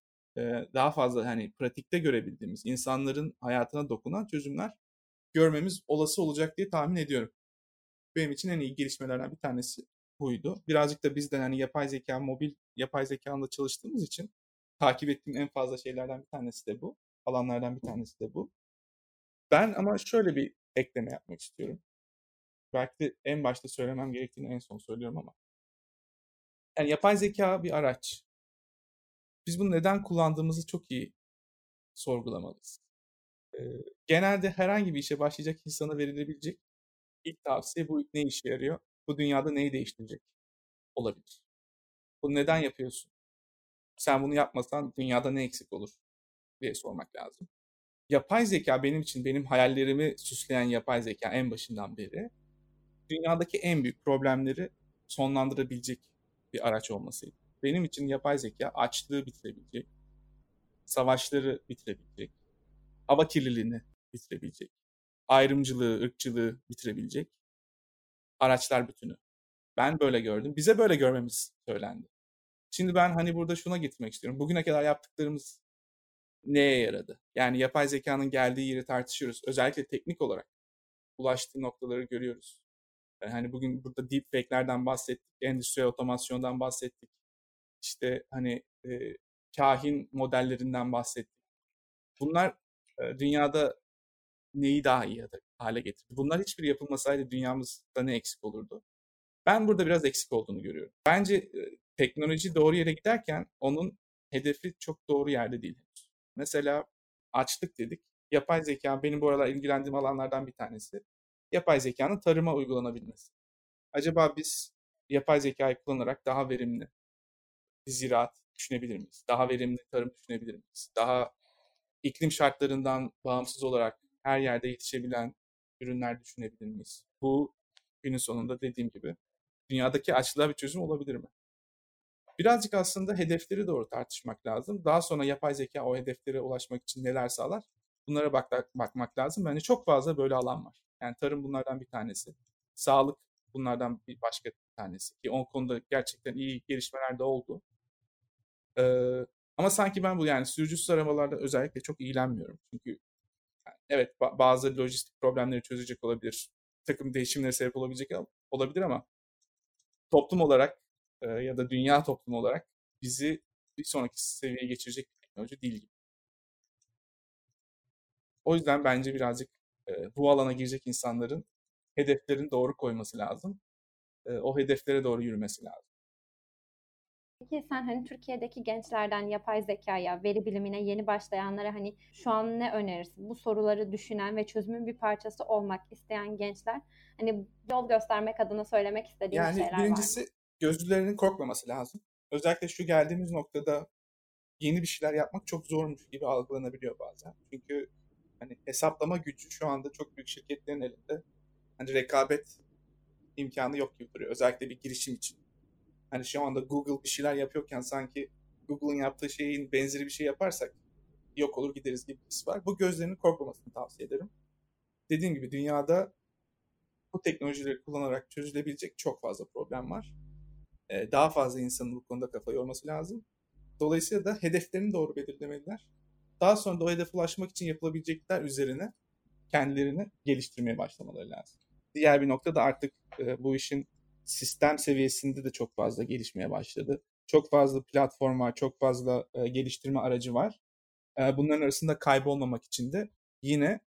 daha fazla hani pratikte görebildiğimiz, insanların hayatına dokunan çözümler görmemiz olası olacak diye tahmin ediyorum. Benim için en iyi gelişmelerden bir tanesi buydu. Birazcık da bizden hani yapay zeka, mobil yapay zekanla çalıştığımız için takip ettiğim en fazla şeylerden bir tanesi de bu. Alanlardan bir tanesi de bu. Ben ama şöyle bir ekleme yapmak istiyorum. Belki de en başta söylemem gerektiğini en son söylüyorum ama. Yani yapay zeka bir araç. Biz bunu neden kullandığımızı çok iyi sorgulamalıyız. Ee, genelde herhangi bir işe başlayacak insana verilebilecek ilk tavsiye bu ne işe yarıyor? Bu dünyada neyi değiştirecek? Olabilir. Bunu neden yapıyorsun? Sen bunu yapmasan dünyada ne eksik olur? diye sormak lazım yapay zeka benim için benim hayallerimi süsleyen yapay zeka en başından beri dünyadaki en büyük problemleri sonlandırabilecek bir araç olmasıydı. Benim için yapay zeka açlığı bitirebilecek, savaşları bitirebilecek, hava kirliliğini bitirebilecek, ayrımcılığı, ırkçılığı bitirebilecek araçlar bütünü. Ben böyle gördüm. Bize böyle görmemiz söylendi. Şimdi ben hani burada şuna getirmek istiyorum. Bugüne kadar yaptıklarımız neye yaradı? Yani yapay zekanın geldiği yeri tartışıyoruz. Özellikle teknik olarak ulaştığı noktaları görüyoruz. Yani hani bugün burada deepfake'lerden bahsettik, endüstriyel otomasyondan bahsettik. İşte hani e, kahin modellerinden bahsettik. Bunlar e, dünyada neyi daha iyi hale getirdi? Bunlar hiçbir yapılmasaydı dünyamızda ne eksik olurdu? Ben burada biraz eksik olduğunu görüyorum. Bence e, teknoloji doğru yere giderken onun hedefi çok doğru yerde değil. Mesela açlık dedik. Yapay zeka benim bu aralar ilgilendiğim alanlardan bir tanesi. Yapay zekanın tarıma uygulanabilmesi. Acaba biz yapay zekayı kullanarak daha verimli, bir ziraat düşünebilir miyiz? Daha verimli tarım düşünebilir miyiz? Daha iklim şartlarından bağımsız olarak her yerde yetişebilen ürünler düşünebilir miyiz? Bu günün sonunda dediğim gibi dünyadaki açlığa bir çözüm olabilir mi? Birazcık aslında hedefleri doğru tartışmak lazım. Daha sonra yapay zeka o hedeflere ulaşmak için neler sağlar? Bunlara bak bakmak lazım. Bence çok fazla böyle alan var. Yani tarım bunlardan bir tanesi. Sağlık bunlardan bir başka bir tanesi. Ki o konuda gerçekten iyi gelişmeler de oldu. Ee, ama sanki ben bu yani sürücüsüz arabalarda özellikle çok ilgilenmiyorum. Çünkü yani evet bazı lojistik problemleri çözecek olabilir. takım değişimlere sebep olabilecek olabilir ama toplum olarak e, ya da dünya toplumu olarak bizi bir sonraki seviyeye geçirecek bir teknoloji değil gibi. O yüzden bence birazcık e, bu alana girecek insanların hedeflerini doğru koyması lazım. E, o hedeflere doğru yürümesi lazım. Peki sen hani Türkiye'deki gençlerden yapay zekaya, veri bilimine yeni başlayanlara hani şu an ne önerirsin? Bu soruları düşünen ve çözümün bir parçası olmak isteyen gençler hani yol göstermek adına söylemek istediğin yani şeyler var birincisi gözlülerinin korkmaması lazım. Özellikle şu geldiğimiz noktada yeni bir şeyler yapmak çok zormuş gibi algılanabiliyor bazen. Çünkü hani hesaplama gücü şu anda çok büyük şirketlerin elinde. Hani rekabet imkanı yok gibi duruyor. Özellikle bir girişim için. Hani şu anda Google bir şeyler yapıyorken sanki Google'ın yaptığı şeyin benzeri bir şey yaparsak yok olur gideriz gibi bir var. Bu gözlerinin korkmamasını tavsiye ederim. Dediğim gibi dünyada bu teknolojileri kullanarak çözülebilecek çok fazla problem var. Ee, daha fazla insanın bu konuda kafa yorması lazım. Dolayısıyla da hedeflerini doğru belirlemeliler. Daha sonra da o hedefe ulaşmak için yapılabilecekler üzerine kendilerini geliştirmeye başlamaları lazım. Diğer bir nokta da artık e, bu işin sistem seviyesinde de çok fazla gelişmeye başladı. Çok fazla platform var, çok fazla e, geliştirme aracı var. E, bunların arasında kaybolmamak için de yine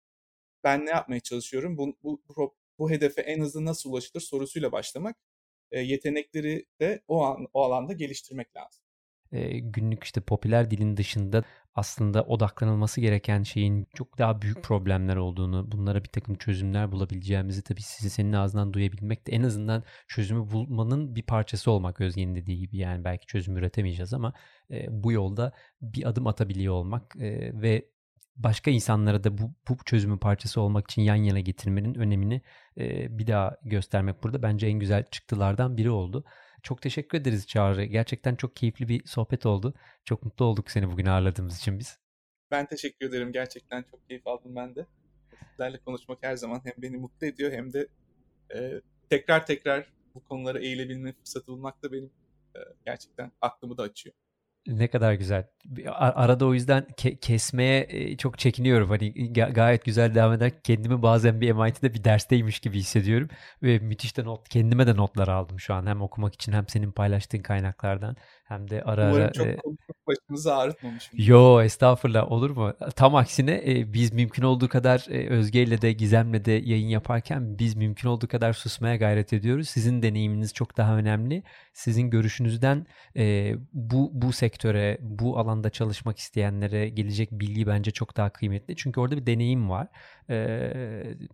ben ne yapmaya çalışıyorum? Bu, bu, bu, bu hedefe en hızlı nasıl ulaşılır sorusuyla başlamak. E, yetenekleri de o, an, o alanda geliştirmek lazım. E, günlük işte popüler dilin dışında aslında odaklanılması gereken şeyin çok daha büyük problemler olduğunu, bunlara bir takım çözümler bulabileceğimizi tabii sizi senin ağzından duyabilmek de en azından çözümü bulmanın bir parçası olmak Özge'nin dediği gibi. Yani belki çözüm üretemeyeceğiz ama e, bu yolda bir adım atabiliyor olmak e, ve başka insanlara da bu, bu çözümün parçası olmak için yan yana getirmenin önemini e, bir daha göstermek burada bence en güzel çıktılardan biri oldu. Çok teşekkür ederiz Çağrı. Gerçekten çok keyifli bir sohbet oldu. Çok mutlu olduk seni bugün ağırladığımız için biz. Ben teşekkür ederim. Gerçekten çok keyif aldım ben de. Sizlerle konuşmak her zaman hem beni mutlu ediyor hem de e, tekrar tekrar bu konulara eğilebilme fırsatı bulmak da benim e, gerçekten aklımı da açıyor. Ne kadar güzel. Arada o yüzden ke- kesmeye e, çok çekiniyorum. Hani ga- gayet güzel devam eder. Kendimi bazen bir MIT'de bir dersteymiş gibi hissediyorum. Ve müthiş de not, kendime de notlar aldım şu an. Hem okumak için hem senin paylaştığın kaynaklardan hem de ara Umarım ara... çok e, başımızı ağrıtmamışım. Yo estağfurullah olur mu? Tam aksine e, biz mümkün olduğu kadar e, Özge ile de Gizem'le de yayın yaparken biz mümkün olduğu kadar susmaya gayret ediyoruz. Sizin deneyiminiz çok daha önemli. Sizin görüşünüzden e, bu bu sektöre, bu alanda çalışmak isteyenlere gelecek bilgi bence çok daha kıymetli. Çünkü orada bir deneyim var. E,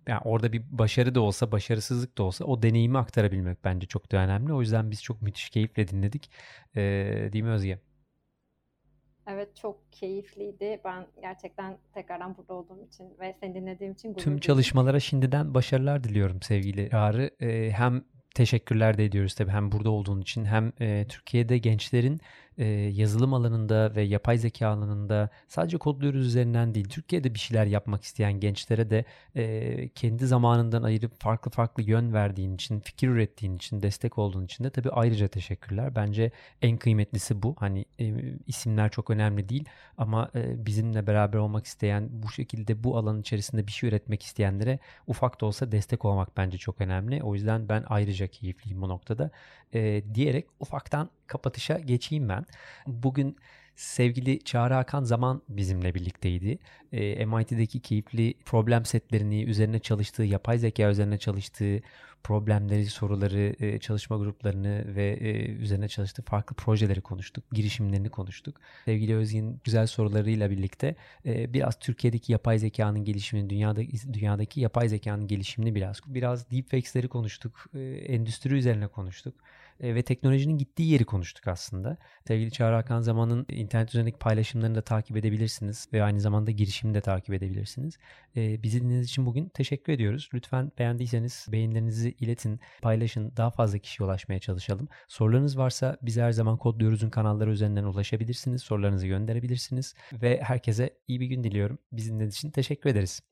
yani orada bir başarı da olsa, başarısızlık da olsa o deneyimi aktarabilmek bence çok da önemli. O yüzden biz çok müthiş keyifle dinledik. E, değil mi Özge? Evet çok keyifliydi. Ben gerçekten tekrardan burada olduğum için ve seni dinlediğim için gurur Tüm çalışmalara şimdiden başarılar diliyorum sevgili Ağrı. Ee, hem teşekkürler de ediyoruz tabii hem burada olduğun için hem e, Türkiye'de gençlerin e, yazılım alanında ve yapay zeka alanında sadece kodluyoruz üzerinden değil Türkiye'de bir şeyler yapmak isteyen gençlere de e, kendi zamanından ayırıp farklı farklı yön verdiğin için, fikir ürettiğin için, destek olduğun için de tabii ayrıca teşekkürler. Bence en kıymetlisi bu. Hani e, isimler çok önemli değil ama e, bizimle beraber olmak isteyen, bu şekilde bu alan içerisinde bir şey üretmek isteyenlere ufak da olsa destek olmak bence çok önemli. O yüzden ben ayrıca keyifliyim bu noktada. E, diyerek ufaktan kapatışa geçeyim ben. Bugün sevgili Çağrı Hakan Zaman bizimle birlikteydi. E, MIT'deki keyifli problem setlerini, üzerine çalıştığı, yapay zeka üzerine çalıştığı problemleri, soruları, e, çalışma gruplarını ve e, üzerine çalıştığı farklı projeleri konuştuk. Girişimlerini konuştuk. Sevgili Özgin güzel sorularıyla birlikte e, biraz Türkiye'deki yapay zekanın gelişimini, dünyadaki, dünyadaki yapay zekanın gelişimini biraz, biraz deepfakes'leri konuştuk. E, endüstri üzerine konuştuk ve teknolojinin gittiği yeri konuştuk aslında. Sevgili Çağrı Hakan Zaman'ın internet üzerindeki paylaşımlarını da takip edebilirsiniz ve aynı zamanda girişimini de takip edebilirsiniz. E, bizi dinlediğiniz için bugün teşekkür ediyoruz. Lütfen beğendiyseniz beğenilerinizi iletin, paylaşın, daha fazla kişiye ulaşmaya çalışalım. Sorularınız varsa bize her zaman Kodluyoruz'un kanalları üzerinden ulaşabilirsiniz. Sorularınızı gönderebilirsiniz ve herkese iyi bir gün diliyorum. Bizi dinlediğiniz için teşekkür ederiz.